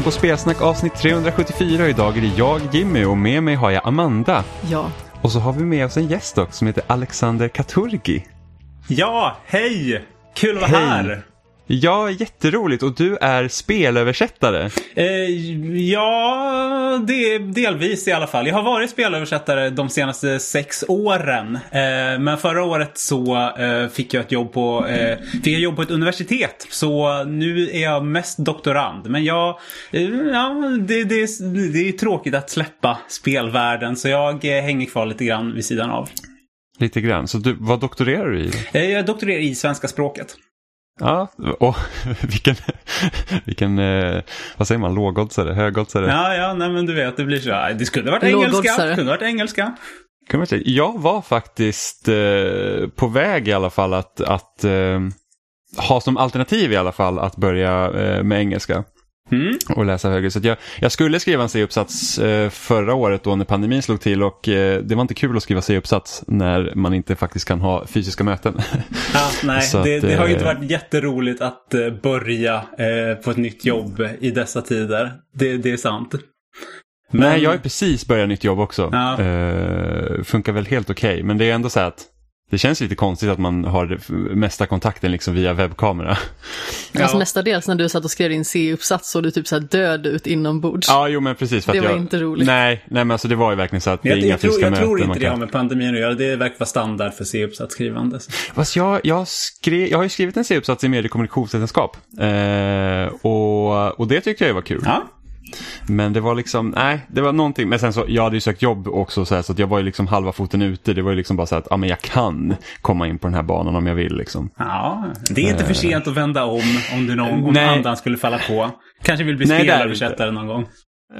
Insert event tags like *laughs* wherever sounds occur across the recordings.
Lyssnar på Spelsnack avsnitt 374 och idag är det jag, Jimmy, och med mig har jag Amanda. Ja. Och så har vi med oss en gäst också som heter Alexander Katurgi. Ja, hej! Kul att vara Hej. här. Ja, jätteroligt och du är spelöversättare. Eh, ja, det delvis i alla fall. Jag har varit spelöversättare de senaste sex åren. Eh, men förra året så eh, fick jag ett jobb på, eh, fick jag jobb på ett universitet. Så nu är jag mest doktorand. Men jag, eh, ja, det, det, det är tråkigt att släppa spelvärlden. Så jag eh, hänger kvar lite grann vid sidan av. Lite grann. Så du, vad doktorerar du i? Jag doktorerar i svenska språket. Ja, och *laughs* vilken, vilken eh, vad säger man, lågoddsare, högoddsare? Ja, ja, nej men du vet, det blir så. här. Det skulle varit engelska. Lågoddsare. Kunde varit engelska. Jag var faktiskt eh, på väg i alla fall att, att eh, ha som alternativ i alla fall att börja eh, med engelska Mm. och läsa högre. Så jag, jag skulle skriva en C-uppsats eh, förra året då när pandemin slog till och eh, det var inte kul att skriva C-uppsats när man inte faktiskt kan ha fysiska möten. *laughs* Ja, nej, *laughs* det, att, det har ju inte eh, varit jätteroligt att eh, börja eh, på ett nytt jobb i dessa tider. Det, det är sant. Men, Nej, jag har precis börjat nytt jobb också. Ja. Eh, funkar väl helt okej, men det är ändå så att det känns lite konstigt att man har mesta kontakten liksom via webbkamera. Ja. Alltså mestadels när du satt och skrev din C-uppsats såg du typ så här död ut inombords. Ja, jo men precis. För Det att var jag, inte roligt. Nej, nej, men alltså det var ju verkligen så att det är jag, inga jag, tror, fysiska jag tror möten inte det har med pandemin att göra. Det verkar vara standard för C-uppsatsskrivande. Fast jag, jag, skrev, jag har ju skrivit en C-uppsats i medie och kommunikationsvetenskap. Eh, och, och det tyckte jag var kul. Ja, Men det var liksom, nej, det var någonting. Men sen så, jag hade ju sökt jobb också så, här, så att jag var ju liksom halva foten ute. Det var ju liksom bara så att, ja men jag kan komma in på den här banan om jag vill liksom. ja. Det är inte för sent att vända om om du någon, om Nej. andan skulle falla på. Kanske vill bli spelöversättare någon gång.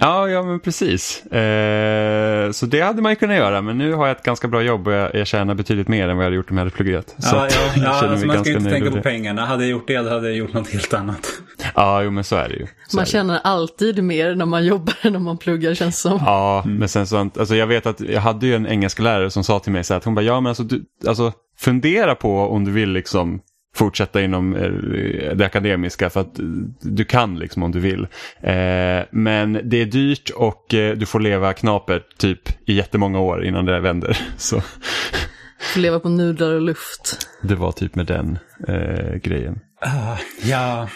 Ja, ja men precis. Eh, så det hade man ju kunnat göra, men nu har jag ett ganska bra jobb och jag, jag tjänar betydligt mer än vad jag hade gjort om jag hade pluggat. Så Ja, ja, *laughs* ja alltså man ska inte tänka på pengarna. Hade jag gjort det, hade jag gjort något helt annat. Ja, jo men så är det ju. Så Man är det. känner alltid mer när man jobbar än när man pluggar känns som. Ja, men sen så, alltså jag vet att jag hade ju en engelska lärare som sa till mig så här att hon bara, ja men alltså, du, alltså fundera på om du vill liksom fortsätta inom eh, det akademiska för att eh, du kan liksom om du vill. Eh, men det är dyrt och du får leva knapert typ i jättemånga år innan det vänder. *laughs* Så Får leva på nudlar och luft. det var typ med den eh, grejen. Ah, ja.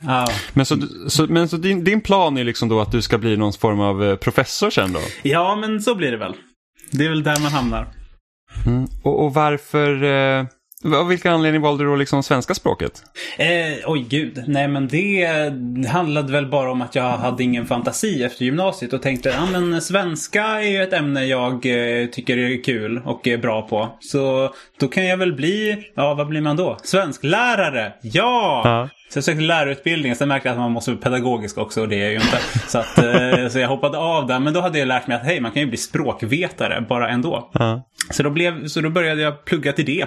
Ja. Men så, så, men så din, din plan är liksom då att du ska bli någon form av professor sen då? ja, men så blir det väl. Det är väl där man hamnar. Mm. Och, och varför, eh, av vilken anledning valde du då liksom svenska språket? Eh, oj gud, nej men det handlade väl bara om att jag hade ingen fantasi efter gymnasiet och tänkte ja men svenska är ju ett ämne jag eh, tycker är kul och är bra på. Så då kan jag väl bli, ja vad blir man då? Svensklärare! Ja! Ja. Så jag sökte lärarutbildningen, sen märkte jag att man måste vara pedagogisk också och det är jag ju inte. Så, att, eh, så jag hoppade av där, men då hade jag lärt mig att hej, man kan ju bli språkvetare bara ändå. Ja. Så då, blev, så då började jag plugga till det.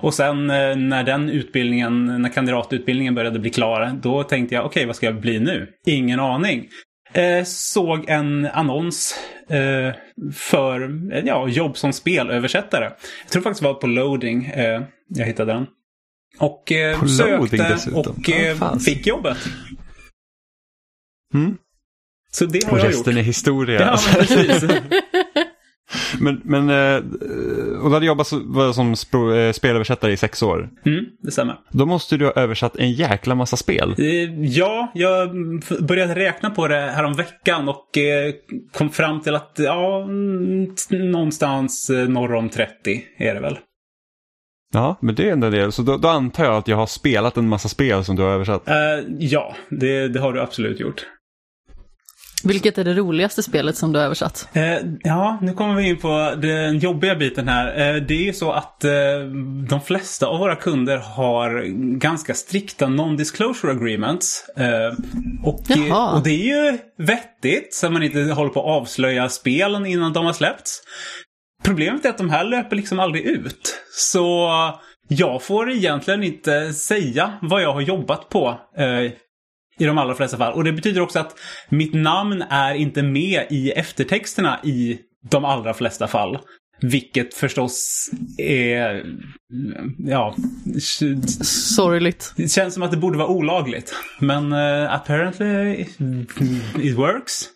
Och sen eh, när den utbildningen, när kandidatutbildningen började bli klar, då tänkte jag okej, vad ska jag bli nu? Ingen aning. Eh, såg en annons eh, för ja, jobb som spelöversättare. Jag tror faktiskt det var på loading eh, jag hittade den. Och eh, sökte dessutom. och fan. fick jobbet. Mm. Så det har Och jag gjort. resten är historia. Ja, precis. *laughs* men, men eh, och du hade jobbat som eh, spelöversättare i sex år. Mm, det stämmer. Då måste du ha översatt en jäkla massa spel. Eh, Ja, jag började räkna på det här om veckan och eh, kom fram till att ja, mm, någonstans eh, norr om 30 är det väl. Ja, men det är ändå en del. Så då, då antar jag att jag har spelat en massa spel som du har översatt. Eh, ja, det, det har du absolut gjort. Vilket är det roligaste spelet som du har översatt? Eh, ja, nu kommer vi in på den jobbiga biten här. Eh, det är ju så att eh, de flesta av våra kunder har ganska strikta non-disclosure agreements. Eh, och, Jaha. och det är ju vettigt så man inte håller på att avslöja spelen innan de har släppts. Problemet är att de här löper liksom aldrig ut. Så jag får egentligen inte säga vad jag har jobbat på. I de allra flesta fall. Och det betyder också att mitt namn är inte med i eftertexterna i de allra flesta fall. Vilket förstås är... Ja. Sorgligt. Det känns som att det borde vara olagligt. Men uh, apparently it works.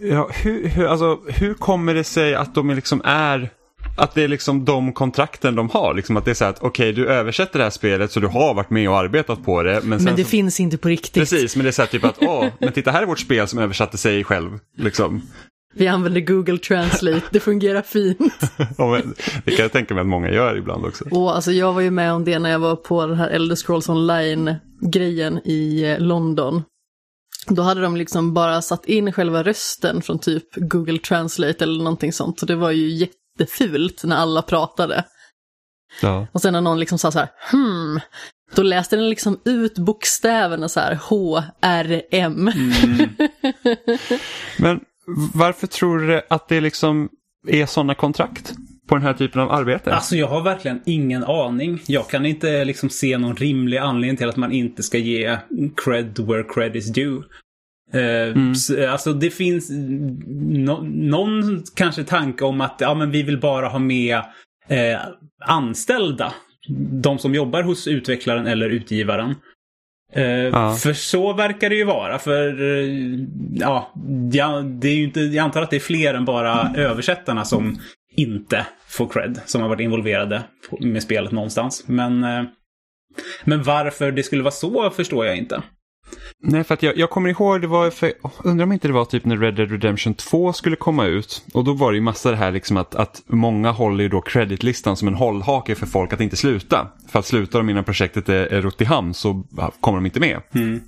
Ja, hur, hur, alltså, hur kommer det sig att de liksom är att det är liksom de kontrakten de har. Liksom att det är så att okej okay, du översätter det här spelet så du har varit med och arbetat på det. Men, men det så... finns inte på riktigt. Precis, men det är så här typ att åh, men titta här är vårt spel som översatte sig själv. Liksom. Vi använder Google Translate, det fungerar fint. *laughs* ja, det kan jag tänka mig att många gör ibland också. Och alltså jag var ju med om det när jag var på den här Elder Scrolls Online-grejen i eh, London. Då hade de liksom bara satt in själva rösten från typ Google Translate eller någonting sånt. Så det var ju jättefult när alla pratade. Ja. Och sen när någon liksom sa så här, hmm, då läste den liksom ut bokstäverna så här, H-R-M. Mm. Men varför tror du att det liksom är sådana kontrakt? på den här typen av arbete? Alltså jag har verkligen ingen aning. Jag kan inte liksom se någon rimlig anledning till att man inte ska ge cred where cred is due. Uh, mm. Alltså det finns no någon kanske tanke om att ja, men vi vill bara ha med eh, anställda. De som jobbar hos utvecklaren eller utgivaren. Uh, ja. För så verkar det ju vara. För uh, ja, det är ju inte, jag antar att det är fler än bara översättarna som inte får cred. Som har varit involverade med spelet någonstans. Men, men varför det skulle vara så förstår jag inte. Nej, för att jag, jag kommer ihåg, det var för, undrar om inte det var typ när Red Dead Redemption 2 skulle komma ut. Och då var det ju massa det här liksom att, att många håller ju då creditlistan som en hållhake för folk att inte sluta. För att slutar de innan projektet är, är rott i hamn så kommer de inte med. Mm.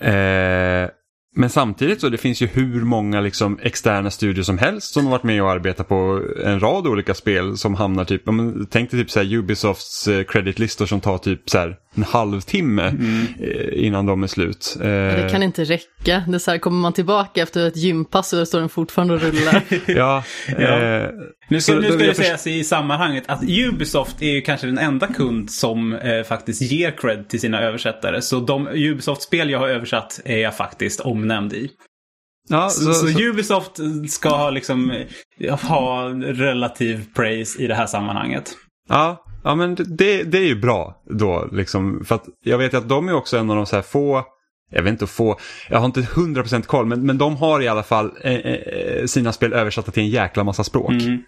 Eh, men samtidigt så det finns ju hur många liksom externa studier som helst som har varit med och arbetat på en rad olika spel som hamnar typ, tänk dig typ så här Ubisofts eh, creditlistor som tar typ så här en halvtimme mm. Eh, innan de är slut. Det kan inte räcka. Det är så här, kommer man tillbaka efter ett gympass så står den fortfarande och rullar. *laughs* ja. ja. Eh, nu ska, nu ska det sägas i sammanhanget att Ubisoft är ju kanske den enda kund som eh, faktiskt ger cred till sina översättare. Så de Ubisoft-spel jag har översatt är jag faktiskt omnämnd i. Ja, så, så, så, Ubisoft ska liksom ha relativ praise i det här sammanhanget. Ja, Ja men det, det är ju bra då liksom. För att jag vet att de är också en av de så här få jag vet inte få, jag har inte 100% koll men, men de har i alla fall eh, eh, sina spel översatta till en jäkla massa språk. Mm.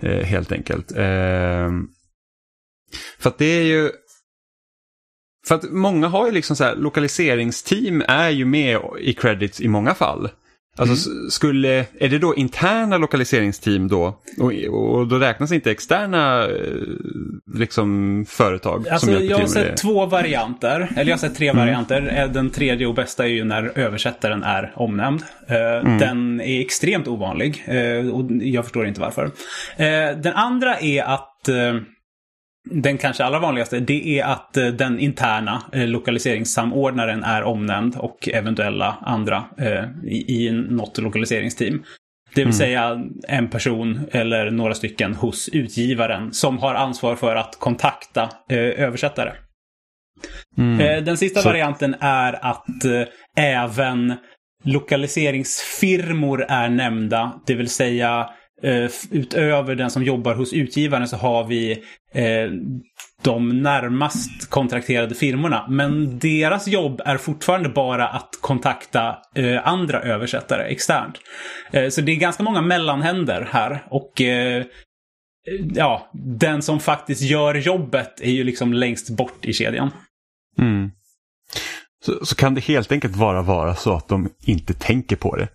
Eh, helt enkelt. Eh, för att det är ju, för att många har ju liksom så här, lokaliseringsteam är ju med i credits i många fall. Alltså mm. skulle, är det då interna lokaliseringsteam då? Och, och då räknas inte externa eh, liksom, företag? Alltså, som jag har sett två varianter, eller jag har sett tre mm. varianter. Eh, den tredje och bästa är ju när översättaren är omnämnd. Eh, mm. Den är extremt ovanlig och jag förstår inte varför. Den andra är att den kanske allra vanligaste, det är att eh, den interna eh, lokaliseringssamordnaren är omnämnd och eventuella andra eh, i något lokaliseringsteam. Det vill mm. säga en person eller några stycken hos utgivaren som har ansvar för att kontakta översättare. Mm. Den sista Så... varianten är att även lokaliseringsfirmor är nämnda. Det vill säga utöver den som jobbar hos utgivaren så har vi uh, de närmast kontrakterade firmorna. Men deras jobb är fortfarande bara att kontakta uh, andra översättare externt. så det är ganska många mellanhänder här. Och ja, den som faktiskt gör jobbet är ju liksom längst bort i kedjan. Mm. Så, så kan det helt enkelt bara vara så att de inte tänker på det?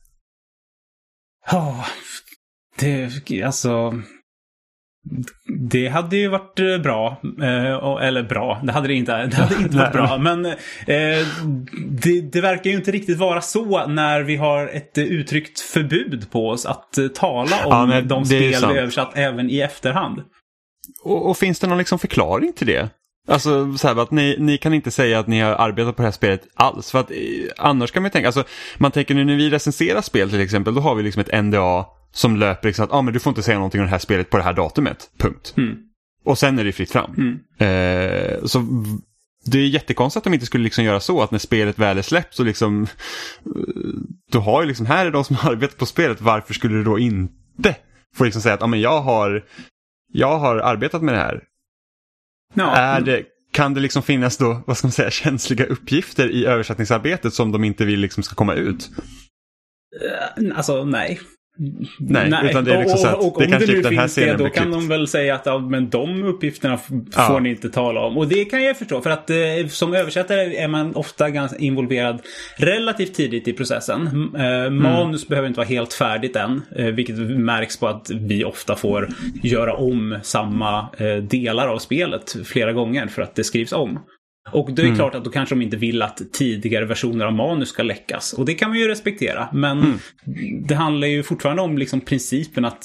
Ja, oh, det, alltså... Det hade ju varit eh, bra. Eh, eller bra, det hade det inte, det hade inte varit *laughs* bra. Men eh, det, det, verkar ju inte riktigt vara så när vi har ett uttryckt förbud på oss att tala om ja, de spel vi översatt även i efterhand. Och, och, finns det någon liksom förklaring till det? Alltså så här, att ni, ni kan inte säga att ni har arbetat på det här spelet alls. För att annars kan man tänka, alltså man tänker nu när vi recenserar spel till exempel, då har vi liksom ett NDA som löper liksom att ah, men du får inte säga någonting om det här spelet på det här datumet. Punkt. Mm. Och sen är det fritt fram. Mm. Eh, så det är jättekonstigt att de inte skulle liksom göra så att när spelet väl är släppt så liksom du har ju liksom, här är de som har arbetat på spelet, varför skulle du då inte får liksom säga att ja, men jag, har, jag har arbetat med det här. Ja. Är det, kan det liksom finnas då, vad ska man säga, *laughs* känsliga uppgifter i översättningsarbetet som de inte vill liksom ska komma ut? Alltså nej. Nej, utan det är liksom så att och, det om kanske det typ nu den här finns det, scenen då kan de väl säga att ja, men de uppgifterna Ja. får ni inte tala om. Och det kan jag förstå för att eh, som översättare är man ofta ganska involverad relativt tidigt i processen. Eh, manus behöver inte vara helt färdigt än, eh, vilket märks på att vi ofta får göra om samma eh, delar av spelet flera gånger för att det skrivs om. Och det är klart att då kanske de inte vill att tidigare versioner av manus ska läckas. Och det kan man ju respektera. Men det handlar ju fortfarande om liksom principen att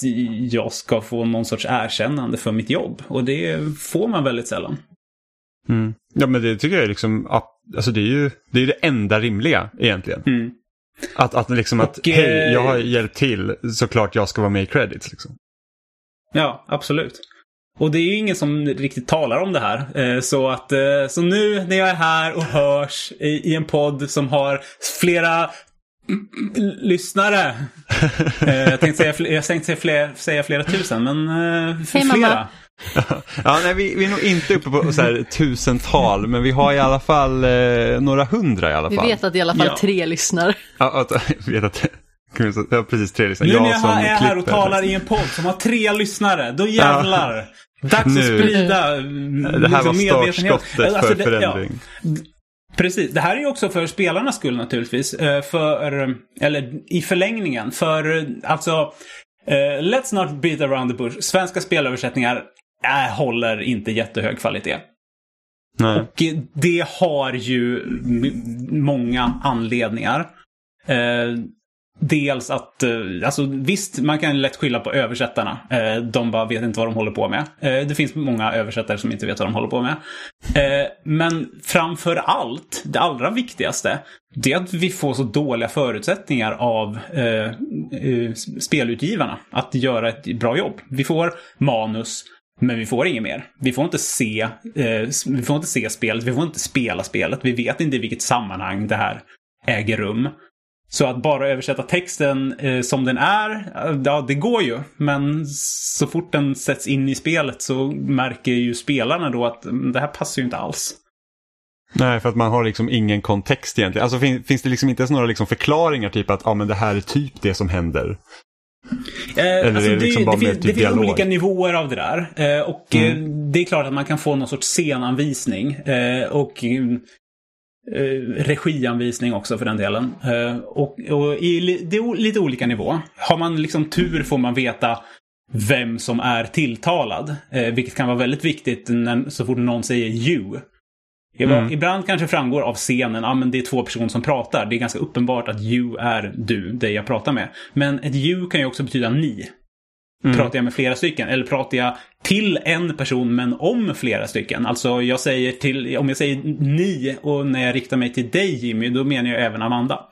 jag ska få någon sorts erkännande för mitt jobb. Och det får man väldigt sällan. Mm. Ja men det tycker jag är liksom, alltså det är ju det, är det enda rimliga egentligen. Mm. Att, att liksom att, Och, eh, hej jag har hjälpt till, såklart jag ska vara med i credits. Liksom. Ja, absolut. Och det är ju ingen som riktigt talar om det här. Eh, Så att eh, så nu när jag är här och hörs i, i en podd som har flera lyssnare. Eh, Jag tänkte säga, jag tänkte säga, fler, säga flera tusen, men Hej, mamma. flera. *laughs* Ja, nej, vi, vi är nog inte uppe på så här, tusental, men vi har i alla fall eh, några hundra i alla Vi fall. vet att i alla fall Ja. tre lyssnar. Ja, att, jag *laughs* vet att Ja, precis tre lyssnare. Nu när Jag jag som är här och talar i en podd som har tre lyssnare, då jävlar! Dags Nu. att sprida Det här var liksom medvetenhet. startskottet Alltså, för det- förändring. Ja, precis, det här är ju också för spelarnas skull naturligtvis. Eh, För, eller i förlängningen, för eh, alltså eh, Let's not beat around the bush. Svenska spelöversättningar äh, håller inte jättehög kvalitet. Nej. Och det har ju många anledningar. Dels att, eh, alltså visst, man kan lätt skylla på översättarna. Eh, de bara vet inte vad de håller på med. Eh, det finns många översättare som inte vet vad de håller på med. Men framför allt, det allra viktigaste, det är att vi får så dåliga förutsättningar av spelutgivarna att göra ett bra jobb. Vi får manus, men vi får inget mer. Vi får inte se, vi får inte se spelet, vi får inte spela spelet. Vi vet inte i vilket sammanhang det här äger rum. Så att bara översätta texten eh, som den är, eh, ja det går ju. Men så fort den sätts in i spelet så märker ju spelarna då att mm, det här passar ju inte alls. Nej, för att man har liksom ingen kontext egentligen. Alltså fin, finns det liksom inte ens några liksom förklaringar, typ att ah, men det här är typ det som händer. Eh, är det liksom bara det, mer finns, typ det finns dialog? olika nivåer av det där. Eh, och eh, Mm. det är klart att man kan få någon sorts scenanvisning. Eh, och eh, regianvisning också för den delen. Eh, och, och i li, det är lite olika nivå. Har man liksom tur får man veta vem som är tilltalad. Eh, vilket kan vara väldigt viktigt när, så fort någon säger you. Mm. ibland kanske framgår av scenen, ja men det är två personer som pratar. Det är ganska uppenbart att you är du, det jag pratar med. Men ett you kan ju också betyda ni. Mm. Pratar jag med flera stycken? Eller pratar jag till en person men om flera stycken? Alltså jag säger till, om jag säger ni och när jag riktar mig till dig Jimmy, då menar jag även Amanda.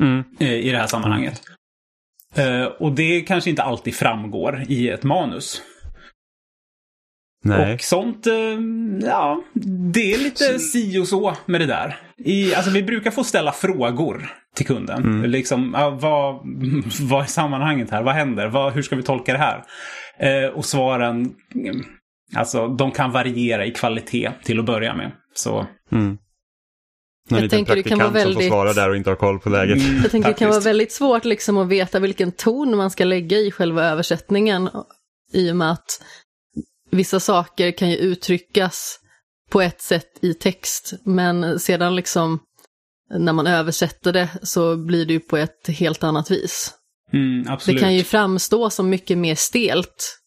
Mm. eh, I det här sammanhanget. Eh, och det kanske inte alltid framgår i ett manus. Nej. Och sånt, eh, ja, det är lite si och så med det där. I, alltså vi brukar få ställa frågor till kunden. Mm. Liksom, vad, vad är sammanhanget här? Vad händer? Vad, hur ska vi tolka det här? Eh, och svaren, alltså de kan variera i kvalitet till att börja med. Så, Mm. Någon Jag liten tänker det kan praktikant vara som får väldigt- svara där och inte har koll på läget. mm, Jag tänker det kan vara väldigt svårt liksom att veta vilken ton man ska lägga i själva översättningen. I och med att vissa saker kan ju uttryckas på ett sätt i text, men sedan liksom när man översätter det så blir det ju på ett helt annat vis. Mm, Det kan ju framstå som mycket mer stelt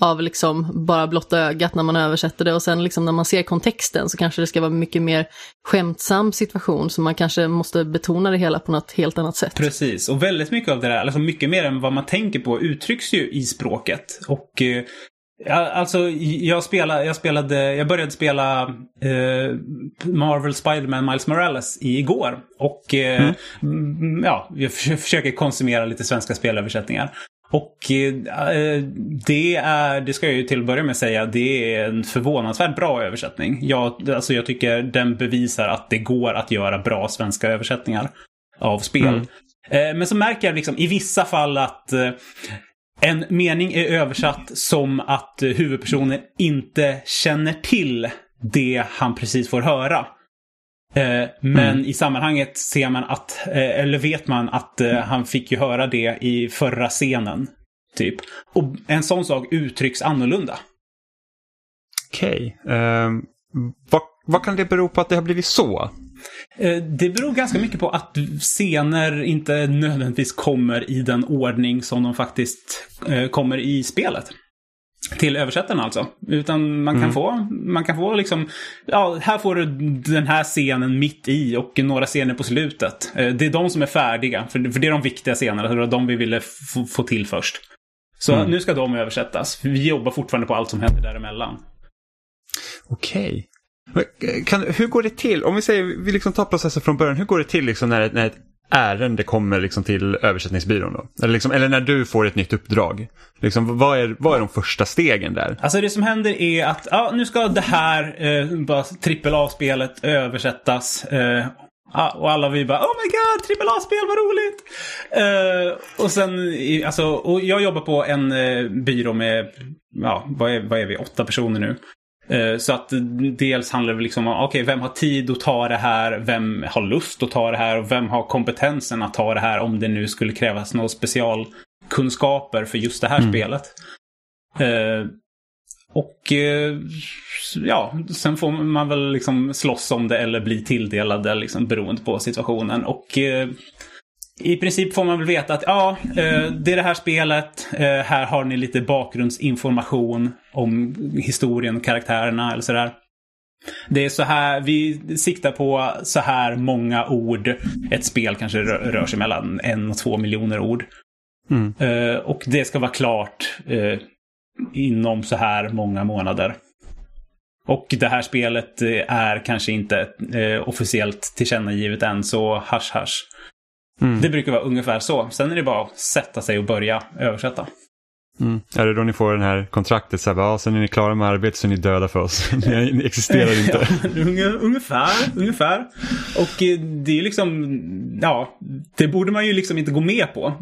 av liksom bara blotta ögat när man översätter det och sen liksom när man ser kontexten så kanske det ska vara mycket mer skämtsam situation så man kanske måste betona det hela på något helt annat sätt. Precis, och väldigt mycket av det där, alltså mycket mer än vad man tänker på, uttrycks ju i språket. Och eh, ja, alltså, jag spelade, jag spelade, jag började spela eh, Marvel Spider-Man Miles Morales igår. Och eh, mm. ja, jag förs- försöker konsumera lite svenska spelöversättningar. Och eh, det är, det ska jag ju till att börja med säga, det är en förvånansvärt bra översättning. Jag, alltså jag tycker den bevisar att det går att göra bra svenska översättningar av spel. Mm. Eh, Men så märker jag liksom i vissa fall att eh, en mening är översatt som att huvudpersonen inte känner till det han precis får höra. Eh, men mm. i sammanhanget ser man att, eh, eller vet man att eh, han fick ju höra det i förra scenen. Typ. Och en sån sak uttrycks annorlunda. Okej. Okay. Um, vad, vad kan det bero på att det har blivit så? Det beror ganska mycket på att scener inte nödvändigtvis kommer i den ordning som de faktiskt kommer i spelet. Till översättarna alltså. Utan man kan mm. få, man kan få liksom, ja, här får du den här scenen mitt i och några scener på slutet. Eh, det är de som är färdiga, för, det är de viktiga scenerna, det var de vi ville få till först. Så mm. nu ska de översättas. Vi jobbar fortfarande på allt som händer däremellan. Okej. Eh, kan, hur går det till? Om vi säger, vi liksom tar processen från början. Hur går det till liksom när, när ett ärende kommer liksom till översättningsbyrån då? Eller, liksom, eller när du får ett nytt uppdrag? Liksom, vad, är, vad är de första stegen där? Alltså det som händer är att ja, nu ska det här eh, A-spelet översättas. Eh, och alla vi bara Oh my god, trippel A-spel, vad roligt! Eh, och sen, alltså, och jag jobbar på en eh, byrå med, ja, vad är, vad är vi, åtta personer nu. Eh, så att dels handlar det liksom om, okej, okay, vem har tid att ta det här? Vem har lust att ta det här? Och vem har kompetensen att ta det här om det nu skulle krävas några specialkunskaper för just det här mm. spelet? Uh, och uh, ja, sen får man väl liksom slåss om det eller bli tilldelad liksom, beroende på situationen. Och i princip får man väl veta att ja, det är det här spelet. Här har ni lite bakgrundsinformation om historien karaktärerna eller sådär. Det är så här, vi siktar på så här många ord. Ett spel kanske rör sig mellan en och två miljoner ord. Mm. Uh, och det ska vara klart inom så här många månader. Och det här spelet är kanske inte officiellt tillkännagivet än, så hash hash. Mm. Det brukar vara ungefär så. Sen är det bara att sätta sig och börja översätta. Mm. Är det då ni får den här kontraktet, så här, ja, sen är ni klara med arbetet så är ni döda för oss. *laughs* ni existerar inte. *laughs* ja, ungefär, ungefär. Och eh, det är liksom, ja, det borde man ju liksom inte gå med på.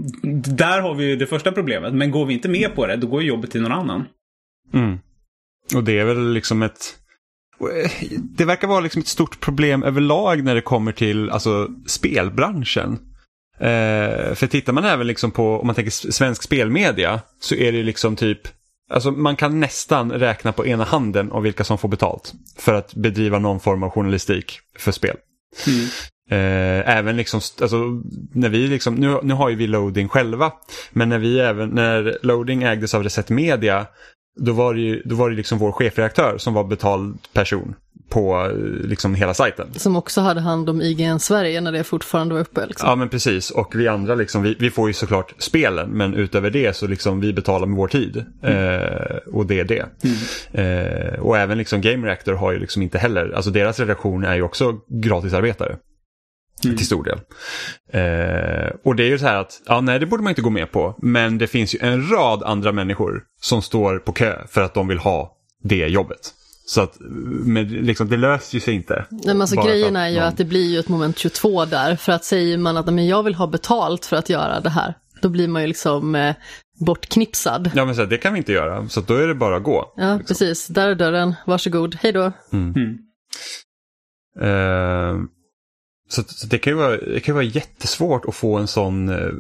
Där har vi ju det första problemet. Men går vi inte med på det, då går ju jobbet till någon annan. Mm. Och det är väl liksom ett eh, det verkar vara liksom ett stort problem överlag när det kommer till alltså, spelbranschen. Eh, för tittar man även liksom på, om man tänker svensk spelmedia, så är det liksom typ Alltså man kan nästan räkna på ena handen av vilka som får betalt för att bedriva någon form av journalistik för spel. Mm. Eh, även liksom, alltså, när vi liksom, nu, nu har ju vi loading själva, men när vi även, när loading ägdes av Reset Media, då var det ju, då var det liksom vår chefredaktör som var betald person på liksom hela sajten. Som också hade hand om IGN Sverige när det fortfarande var uppe. Liksom. Ja men precis och vi andra liksom, vi, vi, får ju såklart spelen men utöver det så liksom vi betalar med vår tid. Mm. Eh, och det är det. Mm. Eh, och även liksom Game Reactor har ju liksom inte heller, alltså deras redaktion är ju också gratisarbetare. Mm. Till stor del. Eh, och det är ju så här att, ja nej det borde man inte gå med på. Men det finns ju en rad andra människor som står på kö för att de vill ha det jobbet. Så att men liksom, det löser ju sig inte. Nej, men alltså, grejen är ju någon... att det blir ju ett moment 22 där. För att säger man att men jag vill ha betalt för att göra det här, då blir man ju liksom eh, bortknipsad. Ja men så här, det kan vi inte göra, så då är det bara att gå. Ja liksom. precis, där är dörren, varsågod, hej då. Mm. Mm. Uh, så, så, det kan ju vara, det kan vara jättesvårt att få en sån uh,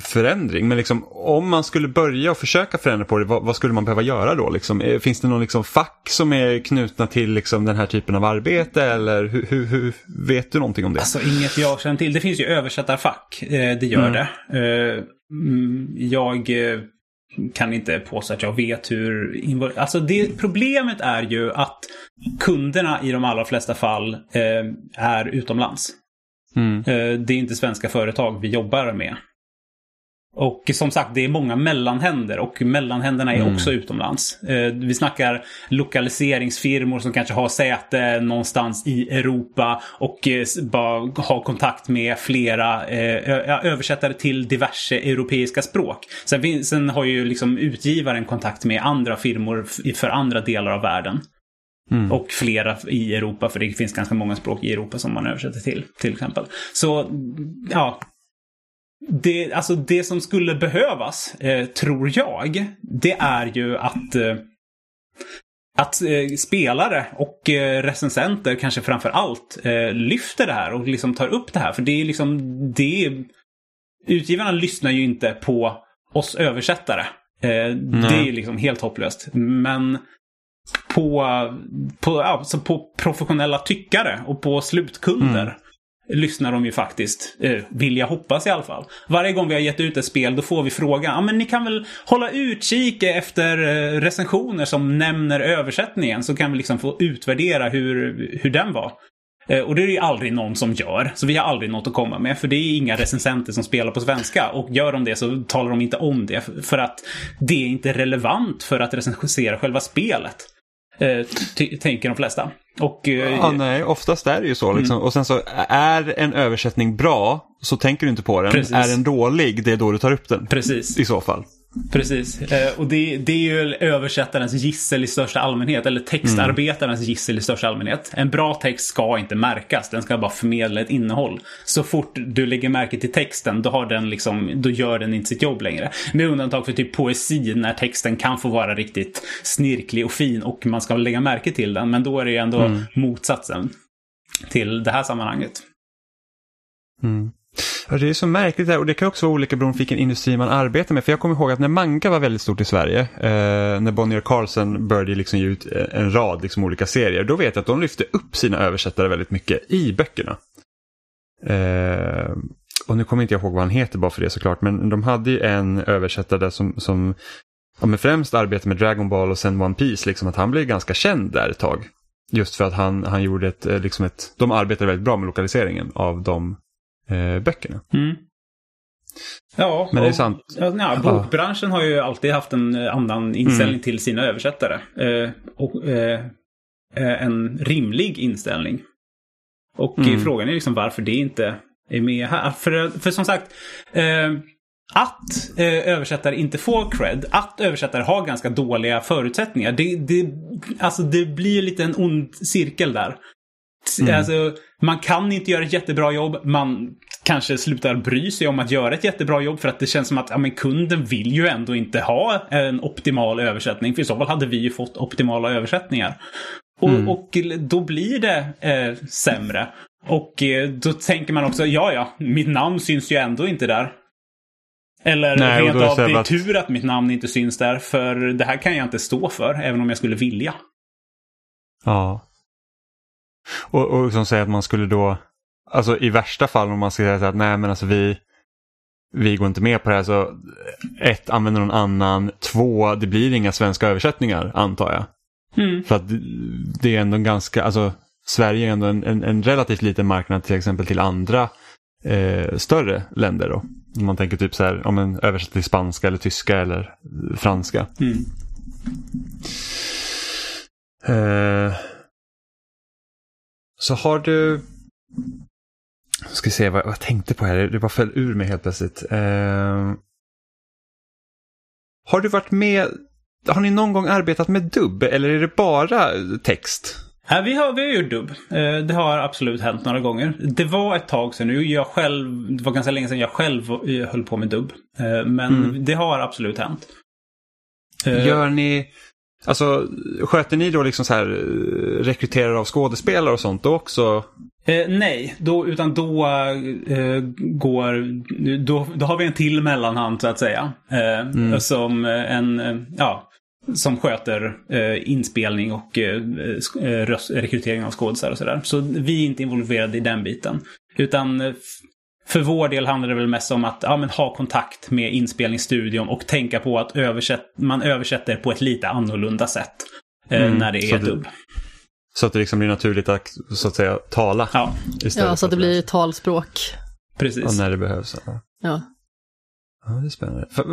förändring. Men liksom, om man skulle börja och försöka förändra på det, vad, vad skulle man behöva göra då? Liksom? Eh, finns det någon liksom fack som är knutna till liksom den här typen av arbete? Eller hur, hur, hur vet du någonting om det? Alltså inget jag känner till. Det finns ju översättarfack, eh, det gör mm. det. Eh, mm, jag kan inte påstå att jag vet hur... Alltså det, problemet är ju att kunderna i de allra flesta fall är utomlands. Mm. Det är inte svenska företag vi jobbar med. Och som sagt, det är många mellanhänder och mellanhänderna är mm. också utomlands. Eh, vi snackar lokaliseringsfirmor som kanske har säte någonstans i Europa och eh, bara har kontakt med flera eh, översättare till diverse europeiska språk. Sen, sen har ju liksom utgivaren kontakt med andra firmor för andra delar av världen. Mm. Och flera i Europa, för det finns ganska många språk i Europa som man översätter till, till exempel. Så, ja, det, alltså det som skulle behövas, eh, tror jag, det är ju att eh, att eh, spelare och eh, recensenter kanske framför allt eh, lyfter det här och liksom tar upp det här. För det är liksom, det är, Utgivarna lyssnar ju inte på oss översättare. Eh, det är liksom helt hopplöst. Men på, på, alltså på professionella tyckare och på slutkunder Mm lyssnar de ju faktiskt, eh, vill jag hoppas i alla fall. Varje gång vi har gett ut ett spel då får vi frågan, ja men ni kan väl hålla utkik efter eh, recensioner som nämner översättningen så kan vi liksom få utvärdera hur, hur den var. Eh, Och det är det ju aldrig någon som gör. Så vi har aldrig något att komma med. För det är inga recensenter som spelar på svenska. Och gör de det så talar de inte om det. För att det är inte relevant för att recensera själva spelet. Eh, tänker de flesta. Och... eh, Ja, nej, oftast är det ju så. Liksom. Och sen så är en översättning bra så tänker du inte på den. Precis. Är den dålig, det är då du tar upp den. Precis. I så fall. Precis. Eh, och det, det är ju översättarens gissel i största allmänhet. Eller textarbetarens gissel i största allmänhet. En bra text ska inte märkas. Den ska bara förmedla ett innehåll. Så fort du lägger märke till texten, då, har den liksom, då gör den inte sitt jobb längre. Med undantag för typ poesi, när texten kan få vara riktigt snirklig och fin och man ska lägga märke till den. Men då är det ju ändå motsatsen till det här sammanhanget. Mm. Ja, det är så märkligt där och det kan också vara olika beroende på vilken industri man arbetar med. För jag kommer ihåg att när manga var väldigt stort i Sverige, eh, när Bonnier Carlsen började liksom ge ut eh, en rad liksom, olika serier, då vet jag att de lyfte upp sina översättare väldigt mycket i böckerna. Eh, och nu kommer inte jag ihåg vad han heter bara för det såklart, men de hade ju en översättare som, som ja, men främst arbetade med Dragon Ball och sen One Piece, liksom att han blev ganska känd där ett tag. Just för att han, han gjorde ett, eh, liksom ett, de arbetade väldigt bra med lokaliseringen av de eh, böckerna. Mm. Ja, Men det är sant. Ja, bokbranschen har ju alltid haft en eh, annan inställning Mm. till sina översättare. Eh, och eh, eh, en rimlig inställning. Och Mm. frågan är liksom varför det inte är med här. För, för som sagt, eh, att eh, översättare inte får cred, att översättare har ganska dåliga förutsättningar, det, det, alltså det blir lite en ond cirkel där. Mm. Alltså, man kan inte göra ett jättebra jobb. Man kanske slutar bry sig om att göra ett jättebra jobb för att det känns som att ja, men kunden vill ju ändå inte ha en optimal översättning. För i så fall hade vi ju fått optimala översättningar. Och, Mm. och då blir det eh, sämre. Och eh, då tänker man också, ja ja, mitt namn syns ju ändå inte där. Eller Nej, rent av, det är tur att mitt namn inte syns där. För det här kan jag inte stå för, även om jag skulle vilja. Ja. Och, och som säger att man skulle då, alltså i värsta fall om man ska säga så att nej men alltså vi, vi går inte med på det här så ett, använder någon annan, två, det blir inga svenska översättningar antar jag. Mm. För att det är ändå en ganska, alltså Sverige är ändå en, en, en relativt liten marknad till exempel till andra eh, större länder då. Om man tänker typ så här, om en översätter till spanska eller tyska eller franska. Mm. Eh, så har du... Jag ska se vad jag tänkte på här. Det bara föll ur mig helt plötsligt. Eh, har du varit med... Har ni någon gång arbetat med dubb eller är det bara text? Ja, vi har, vi har gjort dubb. Eh, Det har absolut hänt några gånger. Det var ett tag sedan nu. Jag själv, det var ganska länge sedan jag själv eh, höll på med dubb. Eh, Men Mm. det har absolut hänt. Gör ni... Alltså, sköter ni då liksom så här eh, rekryterar av skådespelare och sånt då också? Eh, nej, då, utan då eh, går... Då, då har vi en till mellanhand så att säga. Eh, Mm. Som eh, en... eh, Ja, som sköter inspelning och rekrytering av skådisar och sådär. Så vi är inte involverade i den biten. Utan för vår del handlar det väl mest om att ja, men, ha kontakt med inspelningsstudion och tänka på att översätt, man översätter på ett lite annorlunda sätt. Eh, Mm, när det är dubb. Så att det liksom blir naturligt att så att säga tala Ja, istället Ja, så att det blir talspråk. precis. Ja, när det behövs. Ja. Ja. Ja, det är spännande. För,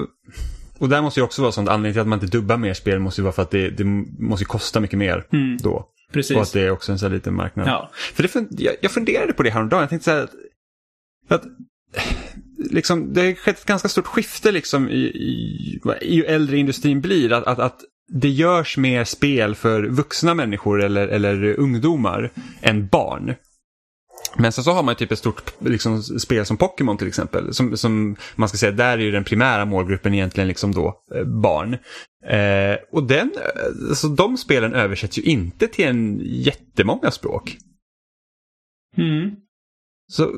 och där måste ju också vara sånt, anledningen till att man inte dubbar mer spel måste ju vara för att det, det måste kosta mycket mer Mm, då. precis. Och att det är också en sån här liten marknad. Ja. För det, fun- jag, jag funderade på det häromdagen, jag tänkte så här att, liksom, det har skett ett ganska stort skifte liksom i, i, i ju äldre industrin blir. Att, att, att det görs mer spel för vuxna människor eller, eller ungdomar än barn. Men sen så har man typ ett stort liksom, spel som Pokémon till exempel. Som, som man ska säga, där är ju den primära målgruppen egentligen liksom då eh, barn. Eh, och den, alltså, de spelen översätts ju inte till en jättemånga språk. Mm. Så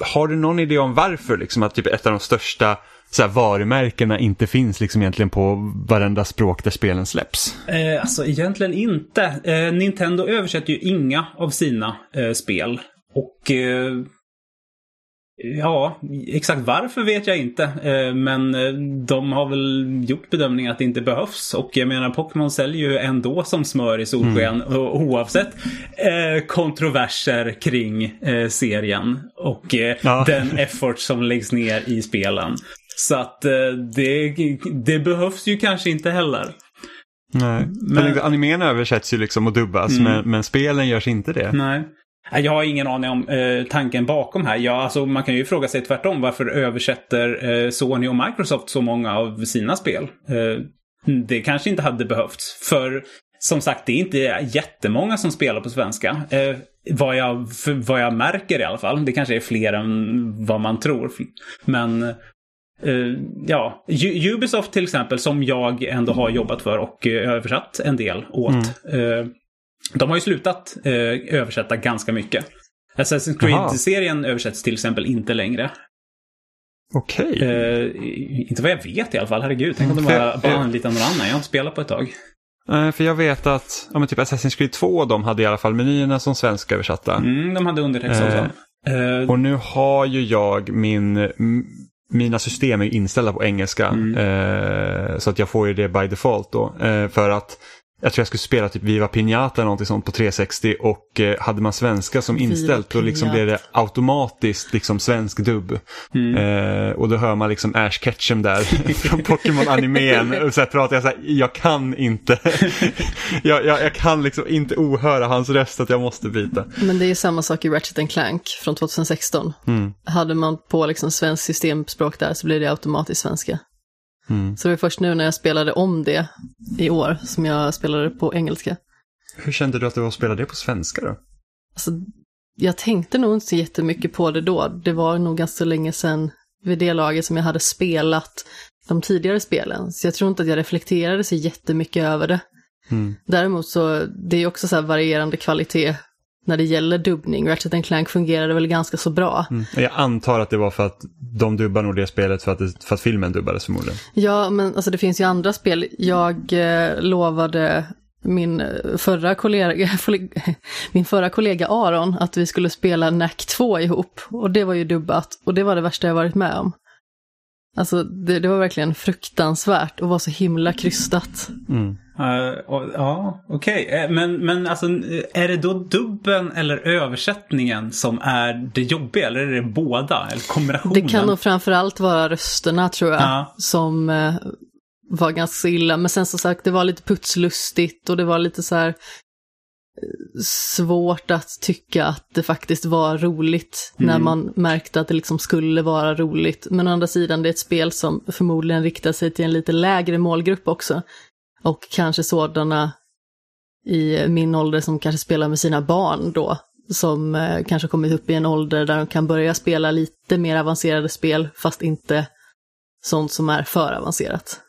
har du någon idé om varför liksom att typ ett av de största så här, varumärkena inte finns liksom egentligen på varenda språk där spelen släpps? Eh, alltså egentligen inte. Eh, Nintendo översätter ju inga av sina eh, spel. Och eh, ja, exakt varför vet jag inte. Eh, men eh, de har väl gjort bedömningen att det inte behövs. Och jag menar Pokémon säljer ju ändå som smör i solsken. Mm. Oavsett eh, kontroverser kring serien. Och ja. den effort som läggs ner i spelen. Så att det, det behövs ju kanske inte heller. Nej, men animen översätts ju liksom och dubbas mm. men, men spelen görs inte det. Nej. Jag har ingen aning om eh, tanken bakom här. Ja, alltså, man kan ju fråga sig tvärtom. Varför översätter eh, Sony och Microsoft så många av sina spel? Eh, det kanske inte hade behövts. För som sagt, det är inte jättemånga som spelar på svenska. Eh, vad, jag, vad jag märker i alla fall. Det kanske är fler än vad man tror. Men Uh, ja, Ubisoft till exempel som jag ändå har jobbat för och uh, översatt en del åt. Mm. Uh, de har ju slutat översätta ganska mycket. Assassin's Creed-serien översätts till exempel inte längre. Okej. Okay. inte vad jag vet i alla fall, herregud. Tänk om de bara, anlitar någon annan. Jag har inte spelat på ett tag. för jag vet att ja, men typ Assassin's Creed 2 de hade i alla fall menyerna som svenska översatta. Mm, de hade undertext också. och nu har ju jag min mina system är inställda på engelska. Mm. Eh, så att jag får ju det by default då. Eh, för att jag tror jag skulle spela typ Viva Piñata eller någonting sånt på 360 och eh, hade man svenska som inställt då liksom blev det automatiskt liksom svensk dubb. Mm. Eh, och då hör man liksom Ash Ketchum där *laughs* från Pokémon-animen. så här pratar jag så här, jag kan inte, *laughs* jag, jag, jag, kan liksom inte ohöra hans röst att jag måste byta. Men det är ju samma sak i Ratchet Clank från 2016. Mm. Hade man på liksom svensk systemspråk där så blir det automatiskt svenska. Mm. Så det var först nu när jag spelade om det i år som jag spelade på engelska. Hur kände du att det var att spela det på svenska då? Alltså, jag tänkte nog inte så jättemycket på det då. Det var nog ganska länge sedan vid det laget som jag hade spelat de tidigare spelen. Så jag tror inte att jag reflekterade så jättemycket över det. Mm. Däremot så, det är också så varierande kvalitet när det gäller dubbning. Ratchet Clank fungerade väl ganska så bra. Mm. Jag antar att det var för att de dubbar nog det spelet för att, det, för att filmen dubbades förmodligen. Ja, men alltså det finns ju andra spel. Jag eh, lovade min förra, kollega, *laughs* *laughs* min förra kollega Aron att vi skulle spela NAC 2 ihop. Och det var ju dubbat. Och det var det värsta jag varit med om. Alltså det, det var verkligen fruktansvärt och var så himla krystat. Mm. Uh, och, ja, okej. Okay. Eh, men, men alltså, är det då dubben eller översättningen som är det jobbiga? Eller är det båda? Eller kombinationen? Det kan nog framförallt vara rösterna tror jag. Ja. Som uh, var ganska illa. Men sen som sagt, det var lite putslustigt och det var lite så här svårt att tycka att det faktiskt var roligt mm. när man märkte att det liksom skulle vara roligt. Men å andra sidan, det är ett spel som förmodligen riktar sig till en lite lägre målgrupp också. Och kanske sådana i min ålder som kanske spelar med sina barn då, som eh, kanske kommit upp i en ålder där de kan börja spela lite mer avancerade spel, fast inte sånt som är för avancerat.